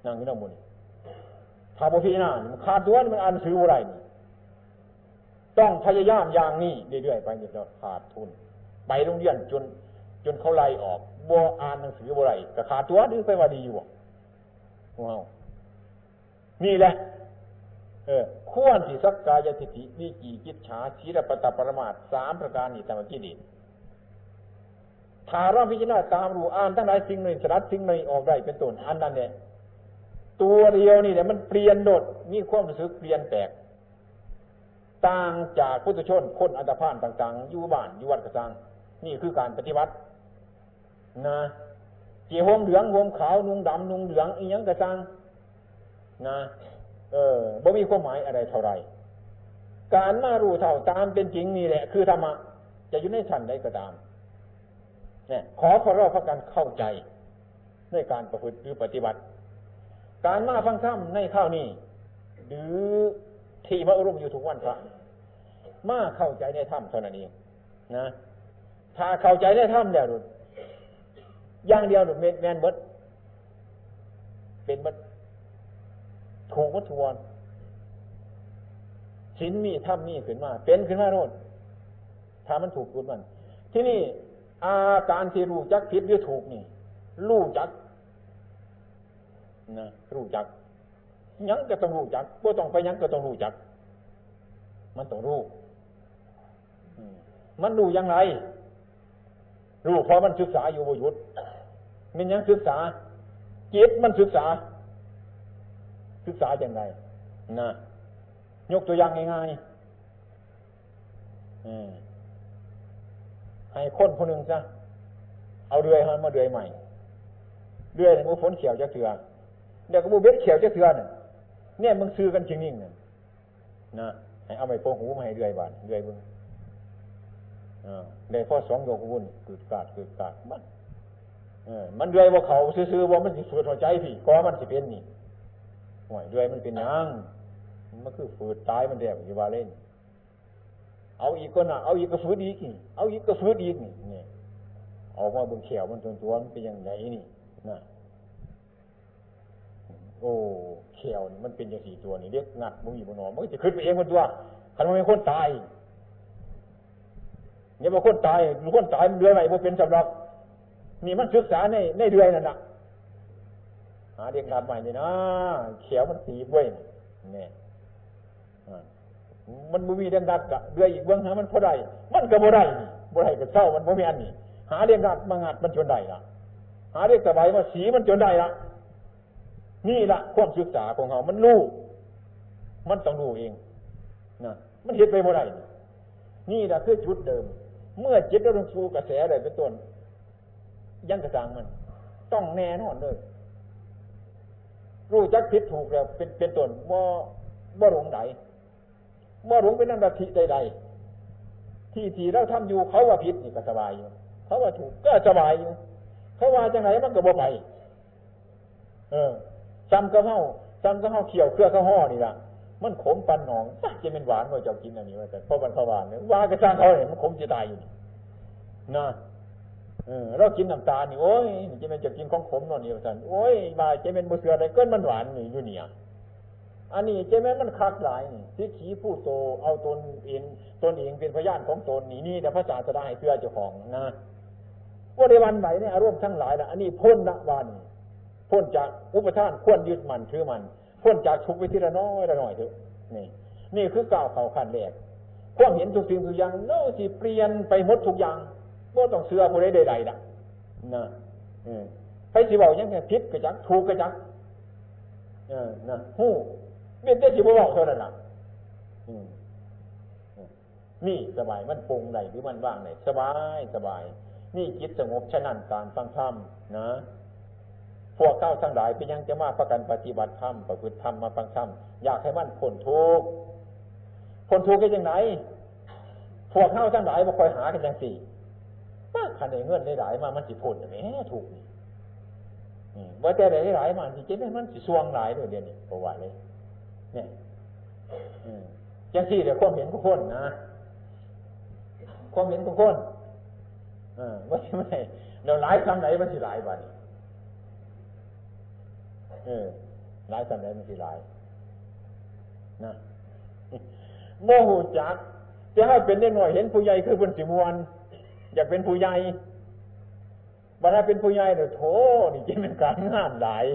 นั่งอยู่นั่งบนนี่ ถ้าบุพีนามันขาดตัวมันอ่านซื้ออะไรต้องพยายามอย่างนี้เรื่อยๆไปเรื่อยๆขาดทุน ไปโรงเรียนจน จนเขาไล่ออกบัวอ่านหนังสืออะไรก็ขาดตัวดื้อไปว่าดีอยู่ว้าวนี่แหละ เออควรที่สักกายติตินี่กี่กิจฉาชีรปตปรมาตสามประการนี่ตามกิเลสถ้าเราพิจารณาตามรู้อ่านทั้งหลายสิ่งหนึ่งสลัดสิ่งหนึ่งออกได้เป็นต้นอันนั้นเนี่ย ตัวเดียวนี่เนี่ยมันเปลี่ยนโดดมีความรู้สึกเปลี่ยนแปลกต่างจากพุทธชนคนอัตภานต่าง ๆ อยู่บ้านอยู่วัดกระซังนี่คือการปฏิบัติ นะเจียหมเหลืองหมขาวนุ่งดำนุ่งเหลืองอีหยังกระซังนะเออบ่มีความหมายอะไรเท่าไรการมารู้เท่าตามเป็นจริงนี่แหละ คือธรรมะจะอยู่ในชั้นใดก็ตามเนี่ยขอพระรอพระการเข้าใจในการประพฤติหรือปฏิบัติ การมาฟังธรรมในข้าวนี้ หรือที่มาอารมอยู่ทุกวันพระมาเข้าใจในธรรมเท่านั้นเองนะ ถ้าเข้าใจในธรรมแล้วอย่างเดียวหนุแมนเบิดเป็นมัดถูกมัดทวนสินมีถ้ำมีขึ้นมา เป็นขึ้นมาโน่นถ้ามันถูกคุณมัน ที่นี่อาการที่รู้จักผิดหรือถูกนี่ รู้จัก นะรู้จักยังก็ต้องรู้จักก็ต้องไปยังก็ต้องรู้จัก มันต้องรู้มันรู้ยังไงรู้เพราะมันศึกษาอยู่บยุทธมันยังศึกษาจิตมันศึกษา ศึกษาอย่างไรนะยกตัวอย่างง่ายๆให้คนคนหนึ่งซะเอาเรือยมาเรือยใหม่เรือยมูฝนเขียวจะเถื่อ เดี๋ยวก็มูเบ็ดเขียวจะเถื่อเนี่ยเนี่ยมึงซื้อกันจริงนิ่งเนี่ยนะให้เอาไปโปงหูมาให้เรือยบานเรือยบึงได้พ่อสองโยกวุ่นเกิดกาดเกิดกาดมันมันเรือยว่าเขาซื้อๆว่ามันสิฝืดหัวใจพี่ก็มันสิเป็นนี่ห่วยเรือยมันเป็นยังมันคือฝืดตายมันแดงอยู่ว่าเล่น เอาอีกก็น่ะเอาอีกก็ฝืดอีกนี่เอาอีกก็ฝืดอีกนี่เนี่ยออกมาบนเขียวมันตัวตัวมันเป็นยังไงนี่นะ โอ้เขียวนี่มันเป็นอย่างสี่ตัวนี่เรียกงัดมึงอยู่บนหนอมันจะขึ้นไปเองมันตัวคันมันเป็นคนตายเนี่ยบางคนตายคนตายมันเดือยไหนมันเป็นสำหรับ นี่มันศึกษาในในเดือยนั่นนะหาเด็กงัดใหม่นี่นะเขียวมันสีบ้วยเนี่ยมันบ่มีเรื่องดัดกะเดือยอีกเบื้องหามันพอได้มันก็บ่ได้นี่บ่ได้ก็เศร้ามันบ่มีอันนี้หาเรื่องดัดมางัดมันจนได้ละหาเรื่องสบายมาสีมันจนได้ละ นี่ละความศึกษาของเขามันรู้มันต้องรู้เองนะมันเห็นไปบ่ได้นี่ละคือจุดเดิม เมื่อจิตเราลงสู่กระแสอะไรเป็นต้นยังกระสังมัน ต้องแน่นอนเลยรู้จักผิดถูกแล้วเป็นเป็นต้นว่าบ่าหลงไหนบ่าหลงเป็นนั่นทิใดๆที่ที่เราทำอยู่เขาว่าผิดนี่ก็สบายอยู่เขาว่าถูกก็สบายอยู่เขาว่าจังไหนมันก็บ่ไปเออ จำกระเฮาจำกระเฮาเขียวเครือข้าห่อนี่ละมันขมปันหนองจะเป็นหวานว่าจะกินอันนี้ว่าแต่เพราะมันขาหวานเนี่ยว่ากระซังเขาเนี่ยมันขมจะตายอยู่นะเออเรากินน้ำตาลนี่โอ้ยจะเป็นจะกินของขมนอนนี่ว่าสันโอ้ยมาจะเป็นบุเสืออะไรเก็มันหวานนี่อยู่เนี่ยอันนี้เจ๊แม่มันคักหลายนี่ที่ขีผู้โตเอาตนเองตนเองเป็นพยานของตนนี่นี่แต่พระศาสดาให้เพื่อเจ้าของนะว่าในวันไหนเนี่ยอารมณ์ทั้งหลายนะอันนี้พ้นละวัน พ้นจากอุปทานควรยึดมันถือมันพ้นจากทุกวิธีละน้อยละน้อยเถอะนี่ นี่คือก้าวเขาขันแรกความเห็นทุกสิ่งทุกอย่างโน้ที่เปลี่ยนไปหมดทุกอย่างก็ต้องเสือผู้ใดใดๆนะนะไปสิบอกยังไงพิษกระจักถูกกระจักเออนะหู้เป็นแต่สิบบอกเท่านั้นนะนี่สบายมันปรุงไหนหรือมันว่างไหนสบายสบาย นี่จิตสงบฉะนั้นการฟังธรรมนะ พวกเก้าทั้งหลายเป็นยังจะมาประกันปฏิบัติธรรมประพฤติธรรมมาฟังธรรมอยากให้มันผลทุกผลทุกข์กันยังไงพวกเข้าทั้งหลายมาคอยหากันยังสี่ขันได้เงินได้หลายมามันสิผลแหมถูกนี่ว่าแต่ได้หลายมาที่เจ๊มันสิสวงหลายด้วยเดี๋ยวนี่ประวัติเลยเนี่ยจังสี่เดี๋ยวความเห็นทุกคนนะความเห็นทุกคนอไม่ใช่ไม่เดี๋ยวหลายคำไหนมันสิหลายบัด เออหลายคำไหนมันสิหลายนะโมหูจักจะให้เป็นได้หน่อยเห็นผู้ใหญ่คือเป็นสิมวนอยากเป็นผู้ใหญ่บรรดาเป็นผู้ใหญ่เนี่ยโถนี่จะเป็นการงานหลาย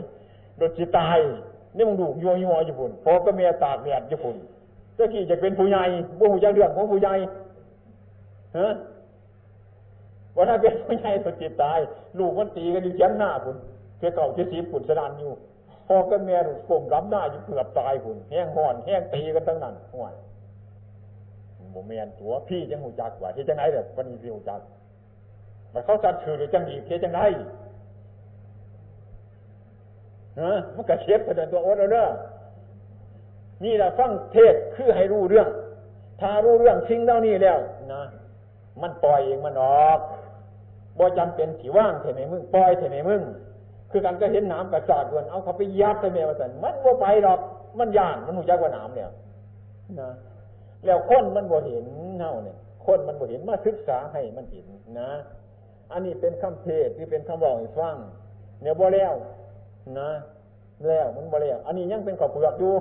โดดจิตายนี่มึงดูยัวยัวญี่ปุ่นพอก็เมียตากแดดญี่ปุ่นเจ้ากี้จะเป็นผู้ใหญ่บ่หูจักเรื่องของผู้ใหญ่ฮะว่าถ้าเป็นผู้ใหญ่สุดจิตตาย ลูกมันตีกันอยู่ยันหน้าคุณ เพื่อเก่าเชื่อสีปุ่นสนานอยู่พอก็เมียกลมรับหน้าอยู่เกือบตายคุณแห้งห่อนแห้งตีกันทั้งนั้นห่วยโมเมนตัวพี่จังหูจักว่าที่จังไหนแบบวันนี้พี่หูจักมันเขาจัดถือหรือจังดีเที่จังไหนฮะมันกระเช็ดกระเดินตัวอ๊ตเอาเนอะนี่แหละฟังเทศคือให้รู้เรื่อง ถ้ารู้เรื่องทิ้งเท่านี้แล้วนะมันปล่อยเองมันออกบ่จำเป็นถี่ว่างเถอะไหมมึงปล่อยเถอะไหมมึง คือกันก็เห็นน้ำกระจาดวนเอาเขาไปยัดไปเมียมาสันมันบ่ไปหรอก มันย่านมันหูจักว่าน้ำเนี่ยนะแล้วคนมันบ่เห็นเน่าเนี่ยคนมันบ่เห็นมาศึกษาให้มันเห็นนะ อันนี้เป็นคำเทศที่เป็นคำบอกให้ฟังเนี่ยบ่แล้วนะ แล้วมันบ่แล้ว อันนี้ยังเป็นข้าวเปลือกอยู่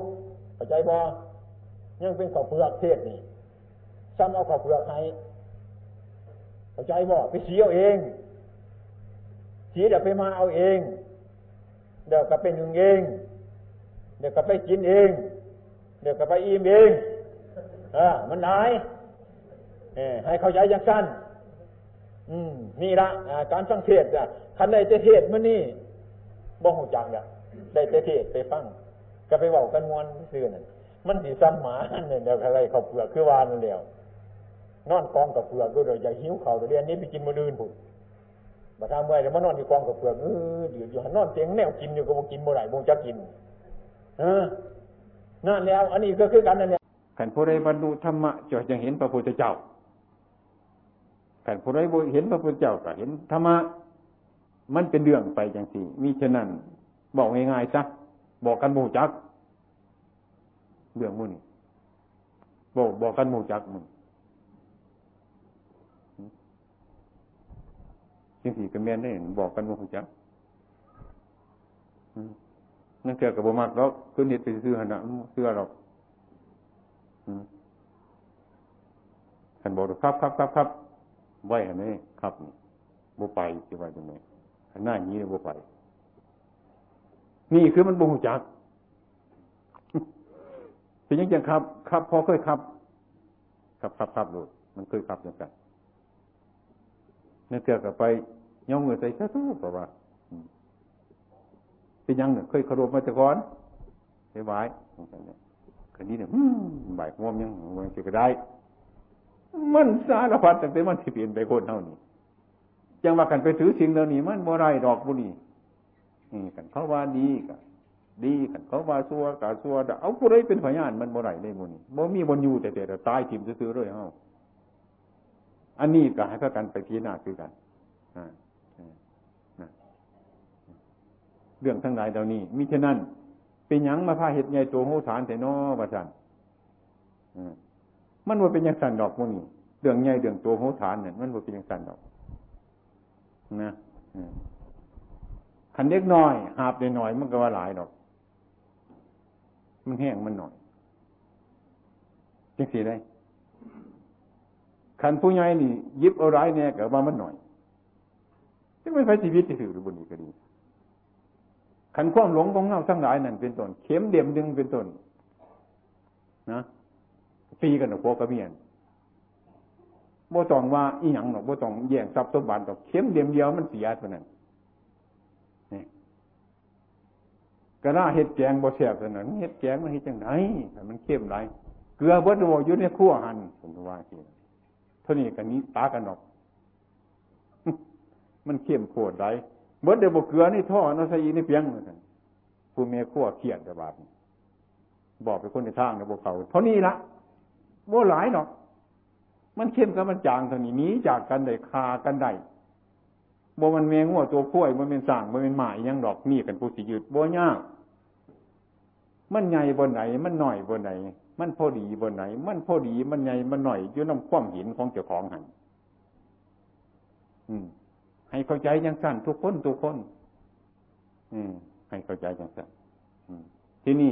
เข้าใจบ่ยังเป็นข้าวเปลือกเทศนี่ซ้ำเอาข้าวเปลือกให้เข้าใจบ่ไปเสีเอาเองเสียเดี๋ยวไปมาเอาเอง เดี๋ยวก็เป็นยังเองเดี๋ยวก็ไปกินเอง เดี๋ยวก็ไปอิ่มเองอ่ามันหายเอให้เข้าใจอย่างสั้นอืมนี่ละการฟังเทศอะคันใดจะเทศมันนี่บ่หูจักเนี่ยได้แต่เทศไปฟัง ก็ไปบอกกันมวนซื่อนั่นมันสีซ้ำหมาเนี่ยเดี๋ยวอะไรเขาเปลือกคือวานนั่นเดียวนอนกองกับเปลือกก็เดี๋ยวอย่าหิวเขาเดี๋ยวนี้ไปกินมือดืนผุด มาทำเมื่อเดี๋ยวมานอนอยู่กองกับเปลือกเออเดี๋ยวอยู่หันนอนเตียงแนวกินอยู่ก็บ่กินบ่ไหนบ่จะกินเออนั่นแล้ว อันนี้ก็คือกันนั่นแหละขันผู้ใดบรรลุธรรมะจะยังเห็นพระพุทธเจ้าขันผู้ใดเห็นพระพุทธเจ้าก็เห็นธรรมะมันเป็นเรื่องไปอย่างสี่มิฉะนั้นบอกง่ายๆซะบอกกันบูจักเรื่องมุ่นบอกบอกกันบูจักมึง จริงๆก็แม่นได้บอกกันบูจักนั่นเกี่ยวกับบมากแล้วคือเน็ตไปซื้อหันนะเสื้อหรอกท่านบอกครับครับครับครับไหวอันนี้ครับบ่ไปจะว่าจังไงหน้านี้บ่ไป นี่คือมันบ่หูจักเป็นยังจังครับ ครับพอเคยครับ ครับครับครับดูมันเคยครับอย่างกัน นั่นเกี่ยวกับไปย่อมมือใส่ซะทุกเพราะว่าเป็นยังเนี่ยเคยขารพมาจากก่อนไว้ไว้คันนี้เนี่ยบ่ายงวมยังมันจะก็ได้ มันสารพัดแต่เป็นมันที่เปลี่ยนไปคนเท่านี้ยังว่ากันไปถือสิ่งเหล่านี้ มันบ่ไรดอกบุนีนี่กันเขาว่าดีกันดีกันเขาว่าซัวกาซัวเอาผู้ใดเป็นพยานมันบ่ไรได้บุนีบ่มีบนอยู่แต่แต่ตายทิมซื้อๆเลยเฮา อันนี้ก็ให้พากันไปพิจารณาคือกันเรื่องทั้งหลายเหล่านี้มิฉะนั้นเป็นยังมาพาเห็ดใหญ่ตัวโหสารแต่นอประชันมันว่าเป็นยังสันดอกพวกนี้เรื่องใหญ่เรื่องตัวโหสารเนี่ยมันว่าเป็นยังสันดอก นะขันเล็กน้อย หาบได้หน่อยมันก็ว่าหลายดอก มันแห้งมันหน่อยจังสีได้ ขันผู้ใหญ่นี่ยิบเอาร้ายเนี่ยกับว่ามันหน่อยจะไม่ไปชีวิตที่ถือหรือบนนี้ก็ดีขันความหลงของเงาทั้งหลายนั่นเป็นต้นเข็มเดี่ยมดึงเป็นต้นนะตีกันหรอกพวกกระเมียนบ่ต้องว่าอีหยังหรอกบ่ต้องแย่งทรัพย์สมบัติหรอกเข็มเดียมเดียวมันเสียเท่านั้นนี่กระด้าเห็ดแกงบ่แซ่บเท่านั้นเห็ดแกงมันเห็ดจังไหนมันเข้มไรเกลือบิดบ่อยู่ในขั้วหันผมว่าที เท่านี้กันนี้ตากันหรอก มันเข้มโคตรไรเบิดเดี๋ยวบกเกลือนี่ท่อนาใส่ในเพียงเหมือนกันผู้เมียขั้วเขียนแต่บาทบอกไปคนในทางในบกเขาเท่านี้ละบ่หลายหรอก มันเข้มกับมันจางเท่านี้นี้จากกันได้คากันได้บ่มันเมียงัวตัวขั้วมันเป็นสางมันเป็นหมายยังดอกนี่กันผู้สิยืดบ่ยากมันใหญ่บนไหนมันหน่อยบนไหน มันพอดีบนไหน มันพอดีมันใหญ่มันหน่อยอยู่น้ำคว่ำหินของเจ้าของหันให้เข้าใจอย่างสั้นทุกคนทุกคน อืม ให้เข้าใจอย่างสั้นที่นี่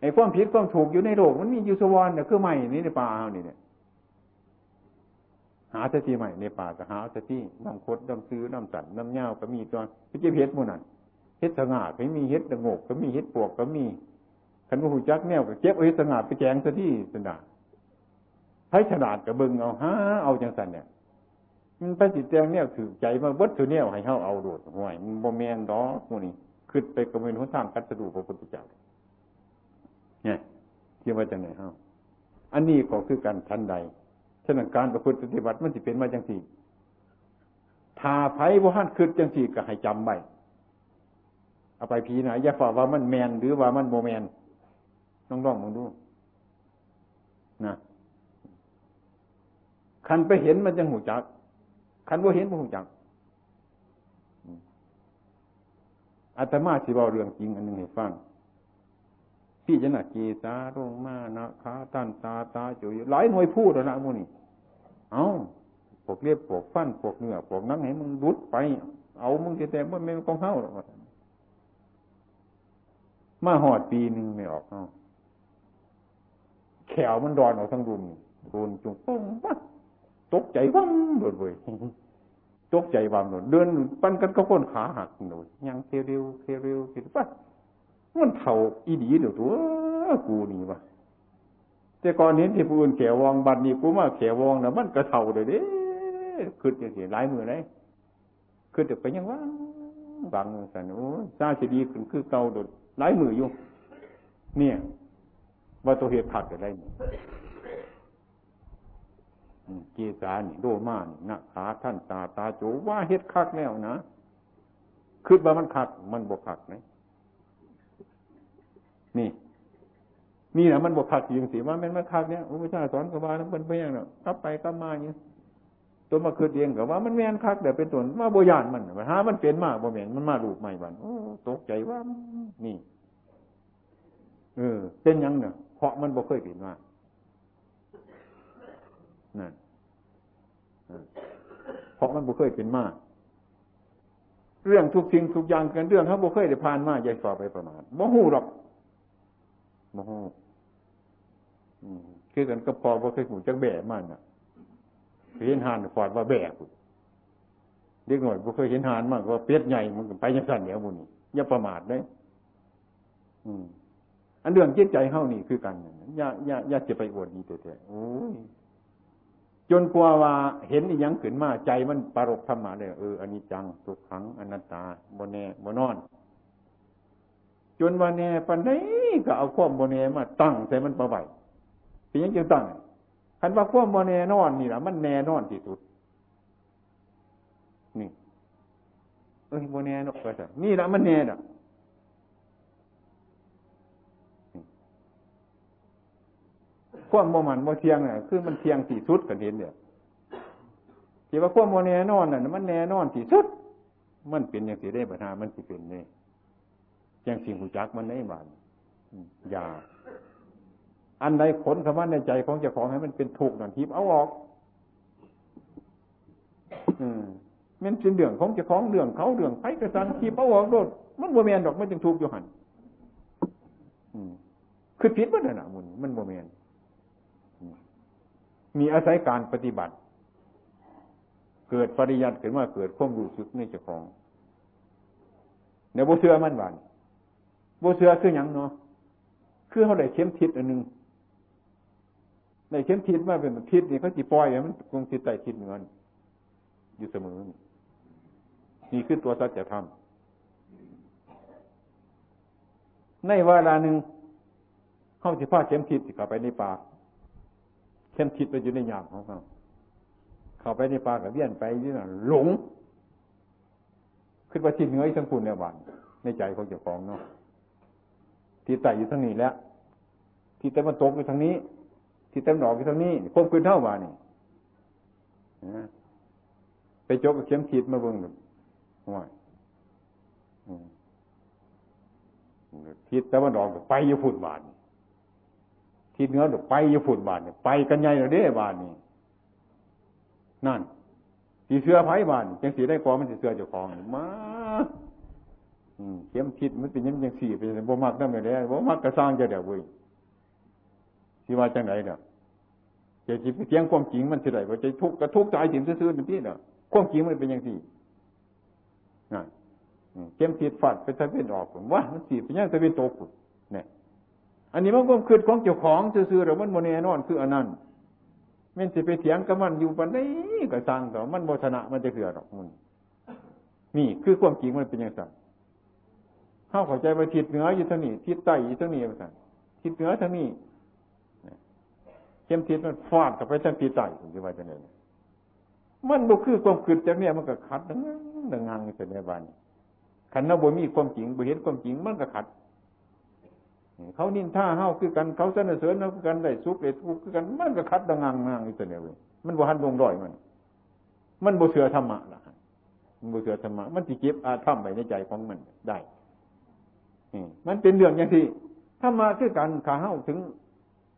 ไอ้ความผิดความถูกอยู่ในโลก มันมีอยู่สวรรค์เนี่ยคือใหม่นี่ในป่าเอานี่เนี่ยหาสติใหม่ในป่าก็หาสติน้ำคดน้ำซื้อน้ำสันน้ำเงาก็มีตัวพิจิตรเพชรมูนั่นเฮ็ดสง่าก็มีเฮ็ดตะงกก็มีเฮ็ดปวกก็มี ขันหูจักแนวก็เก็บเอาเฮ็ดสง่าไปแจงสที่สนาใช้ฉลาดกับเบิงเอาหาเอาจังสันเนี่ย มันไปจิตแจงเนี่ยถือใจมาเบิดถือเนี่ยให้เข้าเอาโดดห่วยมันบ่แมนดอกพวกนี้ขึ้นไปกระเวนหนทางกัตดูพระพุทธเจ้าเนี่ยที่ว่าจะไหนเฮาอันนี้ก็คือการทันใดฉะนั้นการประพฤติปฏิบัติมันจะเป็นมาจังสี่ถ้าไผ่บ่ฮันขึ้นจังสี่ก็ให้จำไว้เอาไปพีนะอย่าฝ่าว่ามันแมนหรือว่ามันโมแมน น้องๆมึงดูนะคันไปเห็นมันจะหูจัก คันว่าเห็นมันหูจักอาตมาสิบอกเรื่องจริงอันหนึ่งให้ฟังพี่จะน่ะกีสาลงมานะขาตันตาตาจุยหลายหน่วยพูดแล้วนะมูนี่เอาพวกเรียบพวกฟันพวกเนื้อพวกนั่งให้มึงรุดไป เอามึงแต่แต่ว่าไม่ต้องเข้าหรอกมาหอดปีหนึ่งไม่ออกเอา แขวมันดอนออกทั้งรุมรุนจุงปุ้งวัดตกใจวังโดดเลยตกใจวังโดดเดินปั้นกันก็พ้นขาหักโดดยังเทเร็วเทเร็วเทปัดมันเท่าอีดีเดี๋ยวตัวกูนี่วะแต่ก่อนเห็นที่ผู้อื่นแขววองบัดนี้กูมาแขววองนะมันกระเท่าเลยเด้ขึ้นอย่างเสียหลายมือเลยขึ้นเดี๋ยวไปยังว่าบางสันโอ้ซาจะดีขึ้นคือเก่าโดดหลายมืออยู่เนี่ย ว่าตัวเหตุขัดอะไรนี่กีสานี่โดมานี่นะขาท่านตาตาโจว่าเฮ็ดคักแล้วนะคือว่ามันคัก มันบกคักนะนี่ นี่นะมันบกคักยิงสีว่ามันมันคักเนี่ยพระเจ้าสอนกับว่านั้นเป็นไปอย่างเนาะกลับไปกลับมาอย่างนี้ตัวมาคือเองกับว่ามันแมนคักเดี๋ยวเป็นตัวมาโบยานมันหามันเป็นมากโบแมนมันมาดูใหม่บันโอ้ตกใจว่านี่เออเป็นยังเนี่ย เพราะมันบ่เคยเป็นมานั่นเพราะมันบ่เคยเป็นมาเรื่องทุกสิ่งทุกอย่างกันเรื่องเขาบ่เคยได้ผ่านมาใหญ่ฝ่าไปประมาณบ่หูหรอกบ่หูคือกันก็พอบ่เคยหูจักแบ่มันอะเห็นหานฟอดว่าแบกเด็กหน่อยบ่เคยเห็นหานมากว่าเปียดใหญ่มันไปยังสั่นเดียวบุญอย่าประมาทเลยอืม อันเรื่องจิตใจเข้านี่คือกันอย่าอย่าอย่าจะไปอวดดีแต่ๆโอ้ยจนกลัวว่าเห็นอีหยังขึ้นมาใจมันปรกธรรมะเลยเอออันนี้จังทุกขังอนัตตาโมเน่โมนอน จนวันแน่ปันนี้ก็เอาข้อมโมเน่มาตั้งใส่มันประไว้เป็นยังจึงตั้งคันว่าข้อมโมเน่นอนนี่แหละมันแน่นอนที่สุด นี่เอ้ยโมเน่นกก็จะนี่แหละมันแน่น่ะ ความโมมันโมเทียงเนี่ยคือมันเทียงสี่สุดกันเห็นเนี่ยที่ว่าความโมแน่นอนน่ะมันแน่นอนสี่สุด มันเป็นอย่างสีได้ปัญหามันสิเป็นเนี่ยอย่างสิ่งหูจักมันได้บานอย่า อันใดขนสมาในใจของเจ้าของให้มันเป็นถูกนั่นทิพเอาออก อืมมันเป็นเรื่องของเจ้าของเรื่องเขาเรื่องไผกระสันทิพเอาออกโดดมันโมเมนดอกมันจึงถูกอยู่หันคือผิดมันน่ะมุนมันโมเมน มีอาศัยการปฏิบัติ เกิดปริยัติขึ้นว่าเกิดข้อมรู้สึกในเจ้าของเนี่ยโบเสือมันหวานโบเสือคืออย่างเนาะคือเขาได้เข้มทิศอันหนึ่งในเข้มทิศมาเป็นทิศนี่เขาจีปล่อยมันคงทิศใต้ทิศเหมือนอยู่เสมอนี่คือตัวสัจธรรมในเวลาหนึ่งเข้าสิผ้าเข้มทิศเข้าไปในป่า เข้มคิดไปอยู่ในยามของเขาเข้าไปในป่ากับเบี้ยนไปนี่น่ะหลง ขึ้นไปที่เหนือทั้งคุณในวันในใจของเจ้าของเนาะที่ไต่อยู่ทางนี้แล้ว ที่แต่มันตกอยู่ทางนี้ ที่เต็มดอกอยู่ทางนี้ควบคืนเท่าว่านี่ไปจกกับเข้มคิดมาเบิ่งหนึ่งห่วยทิศแต่วันดอกไปอยู่ฝุ่นบาน ทิศเหนือดไปอยู่ฝุ่นบานเนี่ยไปกันใหญ่เลยเด้บานนี่นั่นสีเสื้อไผ่บานจังสีได้กอมันสีเสื้อเจ้าของมาเข้มคิดมันเป็นยังยังสี่เป็นบ่มักนั่นเลยบ่มักกระสร้างจะเดี๋ยวเว้ยที่ว่าจังไหนเนาะจะจิเทียงความจริงมันสิได้ว่าจะทุกข์กระทุกข์ใจถิ่มซื่อๆนี่เนาะความจริงมันเป็นยังสี่นั่นเข้มคิดฝัดไปทะเป็นออกผมว่ามันสี่เป็นยังทะเป็นโตกุเนี่ย อันนี้มันก็คือของเจ้าของซื่อๆหรือมันโมเนนอนคืออันนั้นมันสิไปเถียงกับมันอยู่ปันนี้ก็สร้างต่อมันโมชนะมันจะเถื่อหรอกมันนี่คือความจริงมันเป็นอย่างไรเข้าเข้าใจไปทิศเหนืออยู่ทางนี้ทิศใต้อยู่ทางนี้ไปสั่นทิศเหนือทางนี้เข้มทิศมันฟาดกับไปทางทิศใต้ถึงจะว่าจะเนี่ยมันบุคือความคืดจากเนี่ยมันก็ขัดดังดังงานเสร็จในบ้านขันนบุมีความจริงบุเห็นความจริงมันก็ขัด เขานินท่าเฮาคือกันเขาสนเสริญเราคือกันได้สุขได้ทุกข์คือกัน มันก็คัดดังงังงังอีกตัวเนี่ยเว้ยมันบ่หันลงร้อยมัน มันบ่เสือธรรมะล่ะมันบ่เสือธรรมะมันสิเก็บอาธรรมไว้ในใจของมันได้มันเป็นเรื่องอย่างที่ธรรมะคือการขาเฮาถึง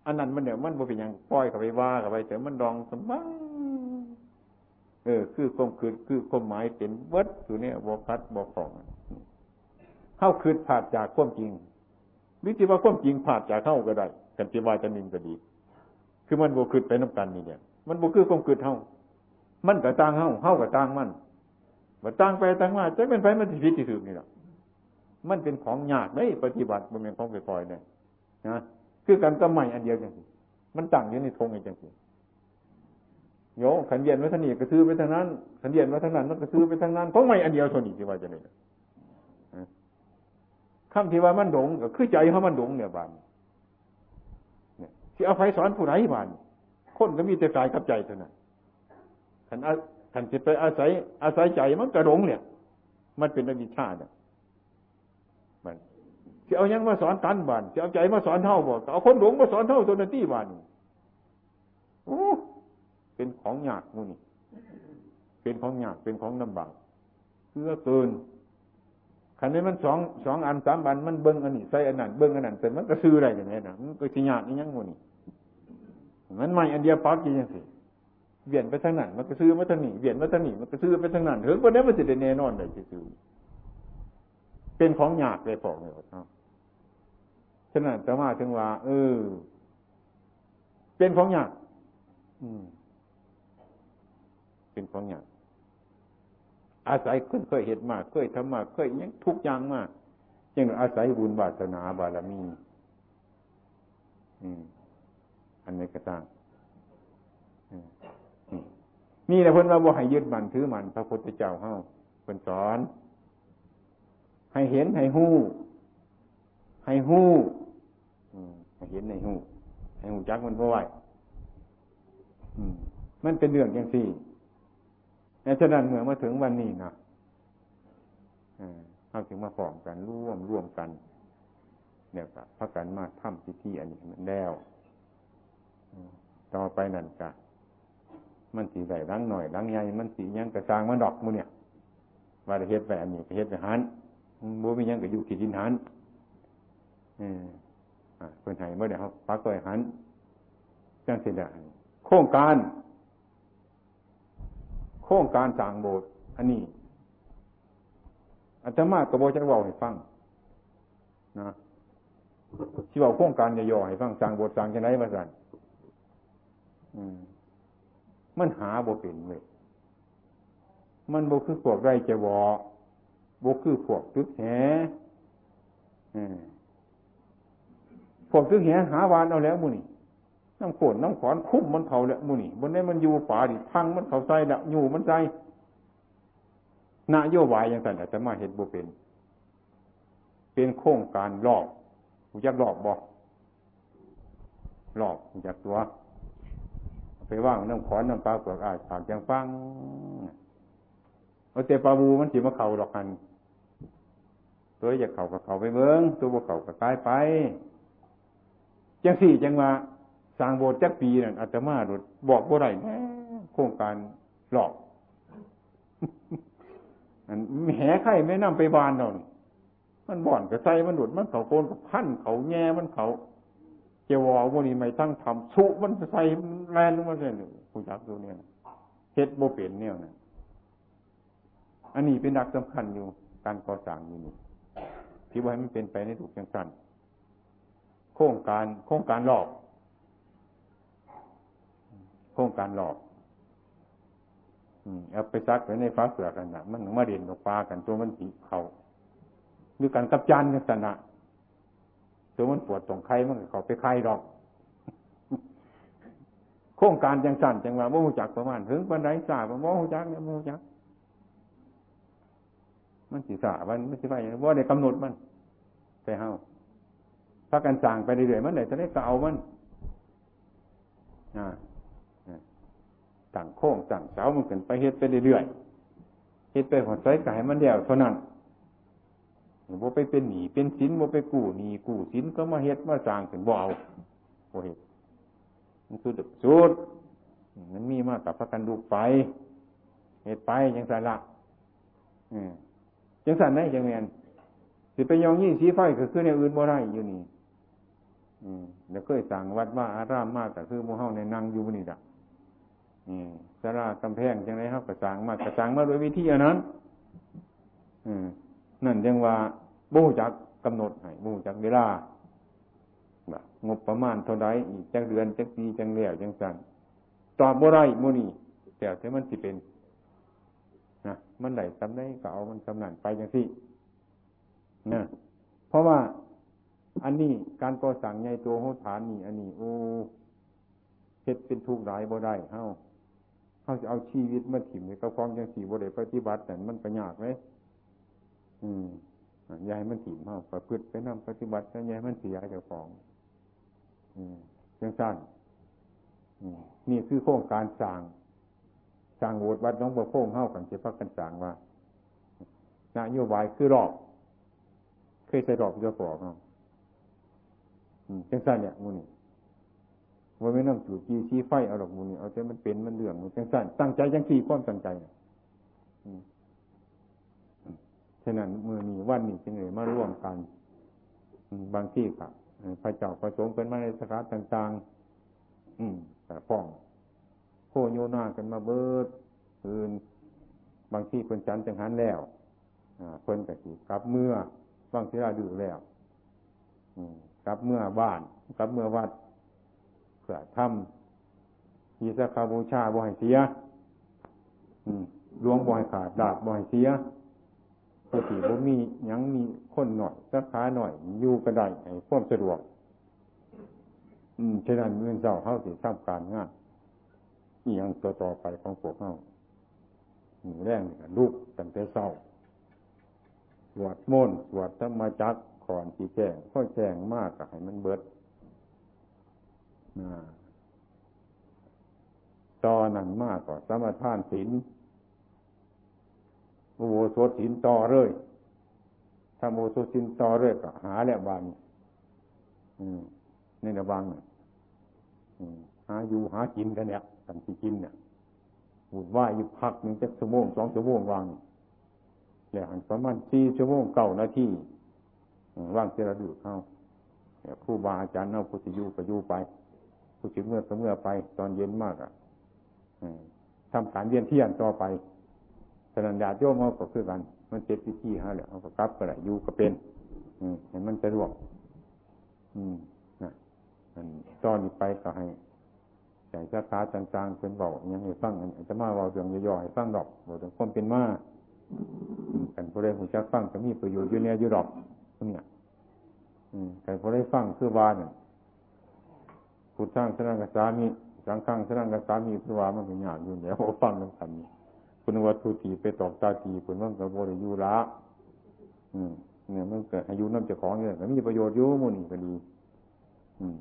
อันนั้นมันเนี่ยมันบ่เป็นอย่างปล่อยกับไปว่ากับไปแต่มันดองสมบังเออ คือความคือคือความหมายเป็นเวัดอยู่เนี่ยบ่พัดบ่ของเข้าคืนผาดจากความจริง วิจิว่าความจริงผาดจากเข้าก็ได้กันจิวาจะนินก็ดี คือมันบวคืดไปน้ากันนี่เนี่ยมันบวคือความคืดเท่ามันกับต่างเข้าเข้ากับต่างมันว่าต่างไปต่างมาจะเป็นไปมันผิดที่ถูกนี่แหรอกมันเป็นของยากเลยปฏิบัติมันเป็นของไปปล่อยเนี่ยนะคือกันก็ใหม่อันเดียวจังสิมันตั้งอยู่ในทงไอ้จังสิโยขันเย็นว้ทางนี้กระซื้อไปทางนั้นขันเย็นว้ทานั้นมันกระซื้อไปทางนั้นของใหม่อันเดียวเท่านี้ที่ว่าจะเนี่ย คำที่ว่ามันหลงก็คือใจเขามันหลงเนี่ยบานเนี่ยที่เอาไฟสอนผู้ไหนบานคนก็มีแต่กายกับใจเท่านั้นขันขันจิตไปอาศัย อาศัยใจมันกระหลงเนี่ย มันเป็นอวิชชาเนี่ยมันที่เอายังมาสอนกันบานที่เอาใจมาสอนเท่าบอกเอาคนหลงมาสอนเท่าตัวนั้นที่บานโอ้เป็นของยากมูนี่เป็นของยากเป็นของลำบากเพื่อเกิน ขันนี้มันสองสองอันสามอันมันเบิ้งอันนี้ใส่อันนั้นเบิ้งอันนั้นแต่มันก็ซื้ออะไรอย่างนี้นะมันก็สิญาติยังงูนี่มันไม่อันเดียวปั๊บยังสิเวียนไปทางนั้นมันก็ซื้อมาทางนี้เวียนมาทางนี้มันก็ซื้อไปทางนั้นเฮ้ยคนนี้มันจะได้แน่นอนเลยซื้อเป็นของหยาดเลยพอกเลยครับฉะนั้นแต่ว่าถึงว่าเออ เป็นของหยาดอืมเป็นของหยาด อาศัยคนเคยเห็นมากเคยทำมากเคยยังทุกอย่างมากยังอาศัยบุญบาสนาบารมีอันนี้ก็ตั้งนี่แหละเพิ่นว่าบ่ให้ยึดมันถือมันพระพุทธเจ้าเฮาเพิ่นสอน ให้เห็นให้หู้ ให้หู้ให้เห็นในหู้ให้หูจักมันเพราะว่ามันเป็นเรื่องอย่างสี่ ฉะนั้นเมื่อมาถึงวันนี้นะเอาถึงมาฟ้องกันร่วมร่วมกัน เนี่ยก็พักกันมาทำพิธีอันนี้มันแล้วต่อไปนั่นกะมันสีใหญ่ดังหน่อยดังใหญ่มันสียังกระซางมันดอกมูเนี่ยว่าจะเฮ็ดแบบนี้เฮ็ดแบบหันบ่มียังก็อยู่ขีดินหันเออเพิ่นให้เมื่อเดี๋ยวเขาปักตัวหันจังสิได้โครงการ โครงการสร้างโบสถ์อันนี้อาตมากระโบจะบอกให้ฟังนะที่บอกโครงการย่อให้ฟังสร้างโบสถ์สร้างจะไหนมาสั่นมันหาโบเป็นเลยมันโบคือพวกไรจะวอโบคือพวกตึกแหอพวกตึกแหหาวานเอาแล้วมูนี่ น้ำโขนน้ำขอนคุ้มมันเขาแหละมูนี่บนนี้มันอยู่ป่าดิพังมันเขาใส่ละอยู่มันใส่นโยบายอย่างนั้นแต่มาเห็นบุเป็น เป็นโครงการหลอกหูจักหลอกบอกหลอกหูจักตัว ไปว่างน้ำขอนน้ำปลาเปลือกอาจผากยังฟังเอาแต่ปลาบูมันจีมาเข่าหรอกกันตัวอยากเข่ากับเข่าไปเบิ้งตัวบ่เข่ากับตายไปจังสี่จังว่า สร้างโบสถ์จักปีนั่นอาตมาดบอกบ่ได้โครงการหลอกอันแหไข่ไม่นำไปบานเรามันบ่อนกระใสมันหลุดมันเขาโกนกับพันเขาแง่มันเขาเจวอวนี้ไม่ตั้งทำสุมันใส่แรงลงมาเลยผู้จักตัวเนี่ยเฮ็ดโบเปลี่ยนเนี่ยนะอันนี้เป็นดักสำคัญอยู่การก่อสร้างอยู่นี่ที่ว่าให้มันเป็นไปในถูกจังสันโครงการโครงการหลอก ครงการหลอกเอาไปซักไว้ในฟ้าเสือกันนะมันมาเด่นกับฟ้ากันตัวมันสีเขาหรือการกับจานกันสนะตัวมันปวดตรงไข่มันเขาไปไข่ดอก โครงการจังสั่นจังว่าโมหูจักประมาณถึงปันไดสาบโมหูจักเนี่ยโมหูจัก มันสีสาวันไมันสีไปว่าในกำหนดมันไปเฮาถ้ากันสั่งไปเรื่อยๆมันไหนจะได้เก่ามัน อ่า ตั้งโค้งตั้งเสามันขึ้นไปเฮ็ดไปเรื่อยๆเฮ็ดไปหัวใจกายมันเดียวเท่านั้นบ่ไปเป็นหนีเป็นสินบ่ไปกู้หนีกู้สินก็มาเฮ็ดมาสร้างถึงบ่เอาบ่เฮ็ดมันสุดสุดมันมีมากกับพระกันดูไปเหตุไปยังสันละยังสันไหนยังเงียนสิไปยองยี่สีไฟก็คือในอื่นบ่ได้อยู่นี่อืมเดี๋ยวเคยสั่งวัดว่าอารามมากก็คือมูเฮาในนั่งอยู่นี่ละ สารากำแพงจังไรครับกระสังมากกระสังมาโดยวิธีอันนั้นนั่นยังว่าบูจักกำหนดให้บูจักเวลางบประมาณเท่าไรอีกจังเดือนจังปีจังเลี้ยวจังสันตอบบ่ได้มูนี่แต่ถ้ามันสิเป็นนะมันไหลสำได้ก็เอามันสำนันไปอย่างที่นะเพราะว่าอันนี้การก่อสั่งใหญ่ตัวโหฐานนี่ อันนี้โอ้เฮ็ดเป็นทุกข์หลายบ่ได้เฮา เฮาจะเอาชีวิตมาถิ่มในกระฟองจังสี่บ่ได้ปฏิบัติแต่มันก็ยากไหมอืมยายมันถิ่มเฮาประพฤติไปนำปฏิบัติแล้วยายมันเสียเจ้าของ อืมจังสั้นนี่คือโครงการสร้างสร้างโบสถ์วัดน้องบัวโค้งเข้ากันเจ้าพักกันสร้างว่านโยบายคือรอบเคยใส่รอบเยอะกว่าเนาะจังสั้นเนี่ยมูนี่ ว่าไม่ต้องจูดจีซีไฟเอาดอกมูนี่เอาแต่มันเป็นมันเรื่องมันจังสั้นตั้งใจจังสี่ความตั้งใจฉะนั้นมือนี้วันนี้จึงเลยมาร่วมกันบางที่ครับพระเจ้าประสงค์เป็นมาในสถานต่างๆ อืมแต่ฟ้องโคโยนากันมาเบิดคืนบางที่คนจันจังหันแล้วคนกะสิกลับเมื่อบางที่เราดูแล้วกลับเมื่อบ้านกลับเมื่อวัด พื่อทำยีสคาบูชาบ่อยเสียหลวงบ่อยขาดดาบบ่อยเสียปกติบ่มียังมีคนหน่อยสักขาหน่อย อยู่ก็ได้ให้ความสะดวก อืมฉะนั้นเมื่อเจ้าเข้าสิทำการงานอียังตัวต่อไปของพวกเขาหนูแรงลูกตั้งแต่เศร้าสวดมนต์สวดธรรมจักขอนที่แจ้งค่อยแจ้งมากกับให้มันเบิด ตอนนั้นมากกว่าสมทานศีลโอโหสถศีลต่อเลยถ้าโมโสศีลต่อเลยก็หาแล้วบานในระวังหาอยู่หากินกันเนี่ยกันที่กินเนี่ยบุญว่าอยู่พักหนึ่งจะชั่วโมงสองชั่วโมงวางแล้วหันประมาณสี่ชั่วโมงเก่านาทีว่างเจริญดูเข้าครูบาอาจารย์เอาผู้ที่อยู่ก็อยู่ไป ผู้ที่เมื่อก็เมื่อไป ตอนเย็นมากอะทำการเวียนเที่ยนต่อไปสนันญาโยมเอาก็คือกัน มันเจ็ดพิธีฮะแหละเอาก็กลับก็ได้อยู่ก็เป็นอืเห็นมันสะดวกอืมนะตอนนี้ไปก็ให้ใจสาขาต่างๆเป็นบาอย่างให้ฟังอจะมาเบาเรื่องย่อยๆฟังดอกบอกถึงความเป็นมากันพอได้หูจักฟังจะมีประโยชน์อยู่เนี่ยอยู่ดอกเนี่ยกันพอได้ฟังคือวาเนี่ย พุทธังสนังกสามีสังฆังสนังกสามีคือวามันเป็นอย่างอยู่เนี่ยพอฟังแล้วทำคุณวัตถุตีไปตอกตาตีคุณว่ากับโบริยูละอืมเนี่ยมันเกิดอายุน้ำเจ้าของเนี่ยมีประโยชน์อยู่มูนี่ก็ดี อืม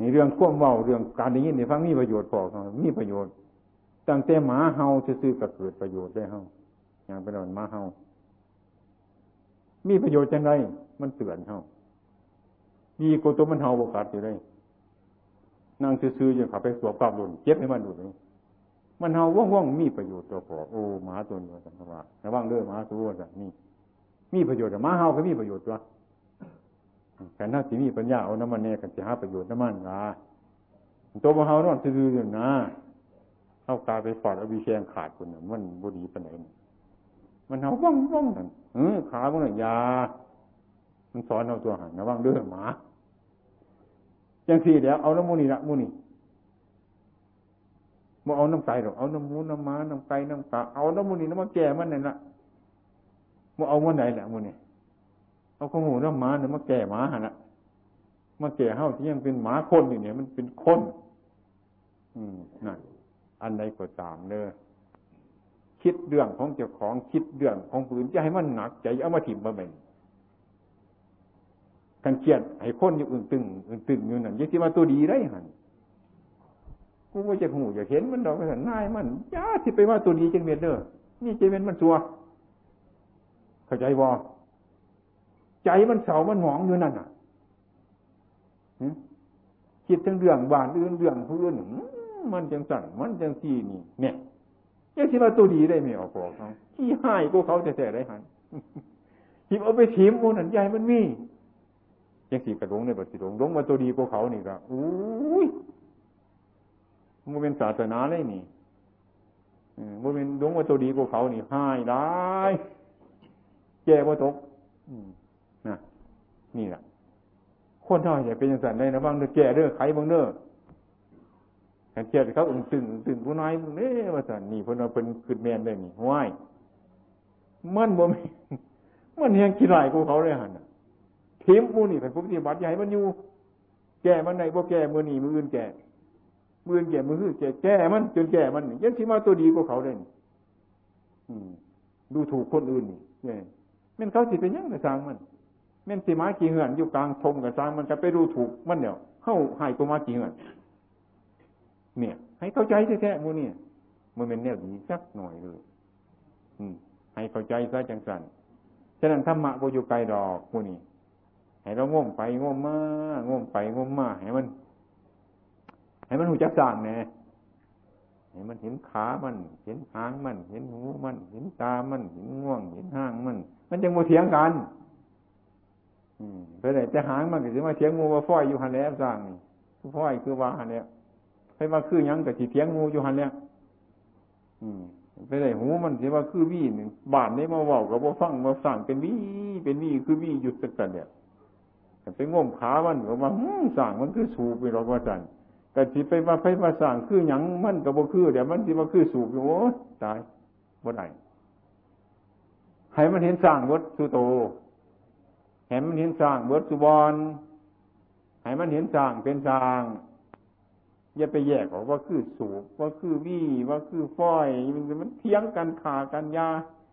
นี่เรื่องข่วมเบาเรื่องการได้ยินในฟังมีประโยชน์พอมีประโยชน์ตั้งแต่หมาเฮาซื้อก็เกิดประโยชน์ได้เฮาอย่างเป็นอนหมาเฮามีประโยชน์จังไรมันเตือนเฮาดีกว่าตัวมันเฮาบกัดอยู่เลย นั่งซื้อๆอย่างขับไปสวมกลับหล่นเจ็บให้มันดูเลยมันเฮาว่องๆมีประโยชน์ตัวพอโอ้หมาตัวนี้สันทว่าระวังเด้อหมาตัวสันนี่มีประโยชน์แต่หมาเฮาก็มีประโยชน์ตัวแต่น่าสิมีปัญญาเอาน้ำมันเนี่ยกันจะหาประโยชน์น้ำมันละตัวมหานอนซื่อๆอยู่นะเข้าตาไปฟอดเอาวีแชงขาดคนน่ะมันบุดีปไหนมันเอาว่องว่องนั่นเออขาพวกนั้นยามันสอนเอาตัวหันระวังเด้อหมา จังสี่เดี๋ยวเอาน้ำมูนี่ละมูนี่มาเอาน้ำไก่หรอกเอาน้ำมูน้ำม้าน้ำไก่น้ำกาเอาน้ำมูนี่น้ำมาแก่มันนั่นละมาเอาวันไหนละมูนี่เอาข้าวหูน้ำหมาเนี่ยมาแก่หมาหันะมาแก่เฮาที่ยังเป็นหมาคนอยู่เนี่ย มันเป็นคนอืมนั่นอันใดก็ตามเนอคิดเรื่องของเจ้าของคิดเรื่องของปืนจะให้มันหนักใจเอามาถิ่มมาเป็น กันเครียดให้คนอยู่อึ้งตึงอึ้งตึงอยู่นั่นยิ่งที่มาตัวดีได้หันกูว่จะหูอยากเห็นมันดอกมันนายมันย่าที่ไปว่าตัวดีจังเมียนเด้อนี่เจเมนมันตัวเข้าใจบ่ใจมันเสามันหมองอยู่นั่นอะคิดทั้งเรื่องบ้านอื่นเรื่องผู้อื่นมันจังสั่นมันจังสี่นี่เนี่ยยังสิมาตัวดีได้ไม่ออกบอกเขาขี้หายกูเขาจะแท้ได้หันหิบเอาไปถีมโอ้นันใหญ่มันมี ยังสีกระดงในบัสิดงดงมาตัวดีกูเขานี่ก็อุ้ยมันเป็นศาสนาเลยนี่มันเป็นดงมาตัวดีกูเขานี่หายได้แก่ว่าตกนะนี่แหละคนเท่าไหร่เป็นอย่างสันได้นะบ้างเด้อแก่เด้อไขบางเด้อขันเจ็ดเขาอึ้งตึงตึงผู้น้อยมึงเด้ว่าสันนี่เพนเอาเป็นขึ้นแมนได้นี่ห้ายมันบ่มีมันเฮียงกี่ไหลกูเขาเลยหัน ทีมกูนี่เป็นผู้ปฏิบัติใหญ่มันอยู่ แก่มันในบ่แก่มือนี่มืออื่นแก่มืออื่นแก่มืออื่นแก่แก่มัน จนแก่มันยังที่มาตัวดีกว่าเขาเลยดูถูกคนอื่นนี่เนี่ยมันเขาสิเป็นยังไงสร้างมันแม่นสิมากี่เหือนอยู่กลางทงกับสร้างมันจะไปดูถูกมันเนี่ยเข้าหายกูมากี่เหือนเนี่ย ให้เข้าใจแท้ๆมูนี่มันเป็นแนวดีสักหน่อยเลยอืมให้เข้าใจซะจังสันฉะนั้นธรรมะโบอยู่ไกลดอกมูนี่ ให้เราง่มไปง่มมาง่มไปง่มมาให้มัน ให้มันหูจักสั่งแน่ให้มันเห็นขามัน เห็นหางมัน เห็นหูมัน เห็นตามัน เห็นง่วง เห็นห้างมัน มันจึงโมเถียงกันไปไหนแต่หางมันก็จะมาเถียงงูว่าฝ้อยอยู่หันแล้วสร้างนี่ฝ้อยคือว่าหันแล้วไปมาคือยังกับที่เถียงงูอยู่หันแล้วไปไหนหูมันที่ว่าคือวี่หนึ่งบานนี้มาว่ากับว่าฟังมาสั่งเป็นวี่เป็นวี่คือวี่หยุดสักกันเนี่ย ไปง่มขามันก็ว่าสั่งมันคือสูบไปหรอกว่าจันแต่ที่ไปมาไปมาสั่งคือหยังมันกับว่คือเดี๋ยวมันที่ว่าคือสูบอยู่โอ้ตายบ่ได้ให้มันเห็นสั่งวัดสุโตเห็นมันเห็นสร้างเบิดสุบอนให้มันเห็นสร้างเป็นสร้างอย่าไปแยกออกว่าคือสูบว่าคือวี่ว่าคือฝ้อยมันเทียงกันขากันยา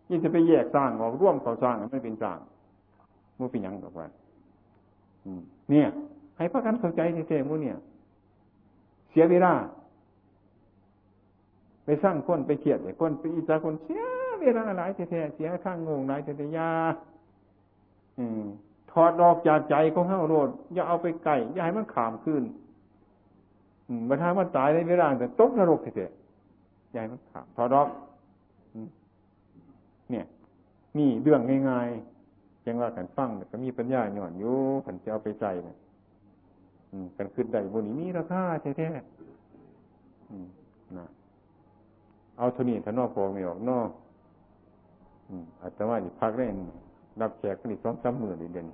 ยิ่งจะไปแยกสร้างออกร่วมเขาสร้างไม่เป็นสร้างมันเป็นยังกับว่า เนี่ย ให้พระกันเข้าใจเท่ๆมูเนี่ย เสียเวลาไปสร้างคนไปเขียดคนไปอีจฉาคนเสียเวลาหลายแท้ๆเสียข้างงงหลายแท้ๆยาถอดออกจากใจของเฮาโรดอย่าเอาไปไก่อย่าให้มันขามขึ้นมาถ้ามันตายในเวลาแต่ตกนรกเถอะอย่าให้มันขามถอดออกเนี่ยมีเรื่องง่ายๆียงว่ากันฟังก็มีปัญญาหย่อนอยู่ขันจะเอาไปใจเนี่ยกันขึ้นได้บนนี้มีราคาแท้ๆนะเอาทนี้ถ้านอกพอไม่ออกนอกอาจจะว่าพักได้รับแขกนี่สองสามหมื่นเดือน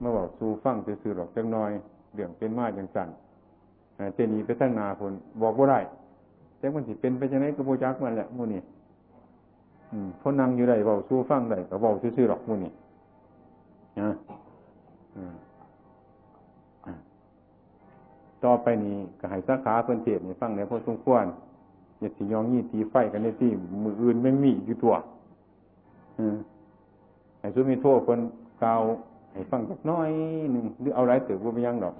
เมื่อบอกสูฟังซื่อๆหรอกจังน้อยเรื่องเป็นมาจังสั่นเจนีไปตั้งนาคนบอกว่าได้แต่มันสิเป็นไปจังไงก็โบจักมันแหละมูนี่ พอนั่งอยู่ได้บอกสู่ฟังได้ก็บอกซื่อๆหรอกมูนี่นะต่อไปนี้ก็ให้สาขาเพิ่นเทศนี่ฟังในพอสมควรอย่าสิยองยี่ตีไฟกันในที่มืออื่นไม่มีอยู่ตัวอืมให้สุมีโทษคนกล่าวให้ฟังสักน้อยหนึ่งหรือเอาไรเติบว่าไม่ยังดอก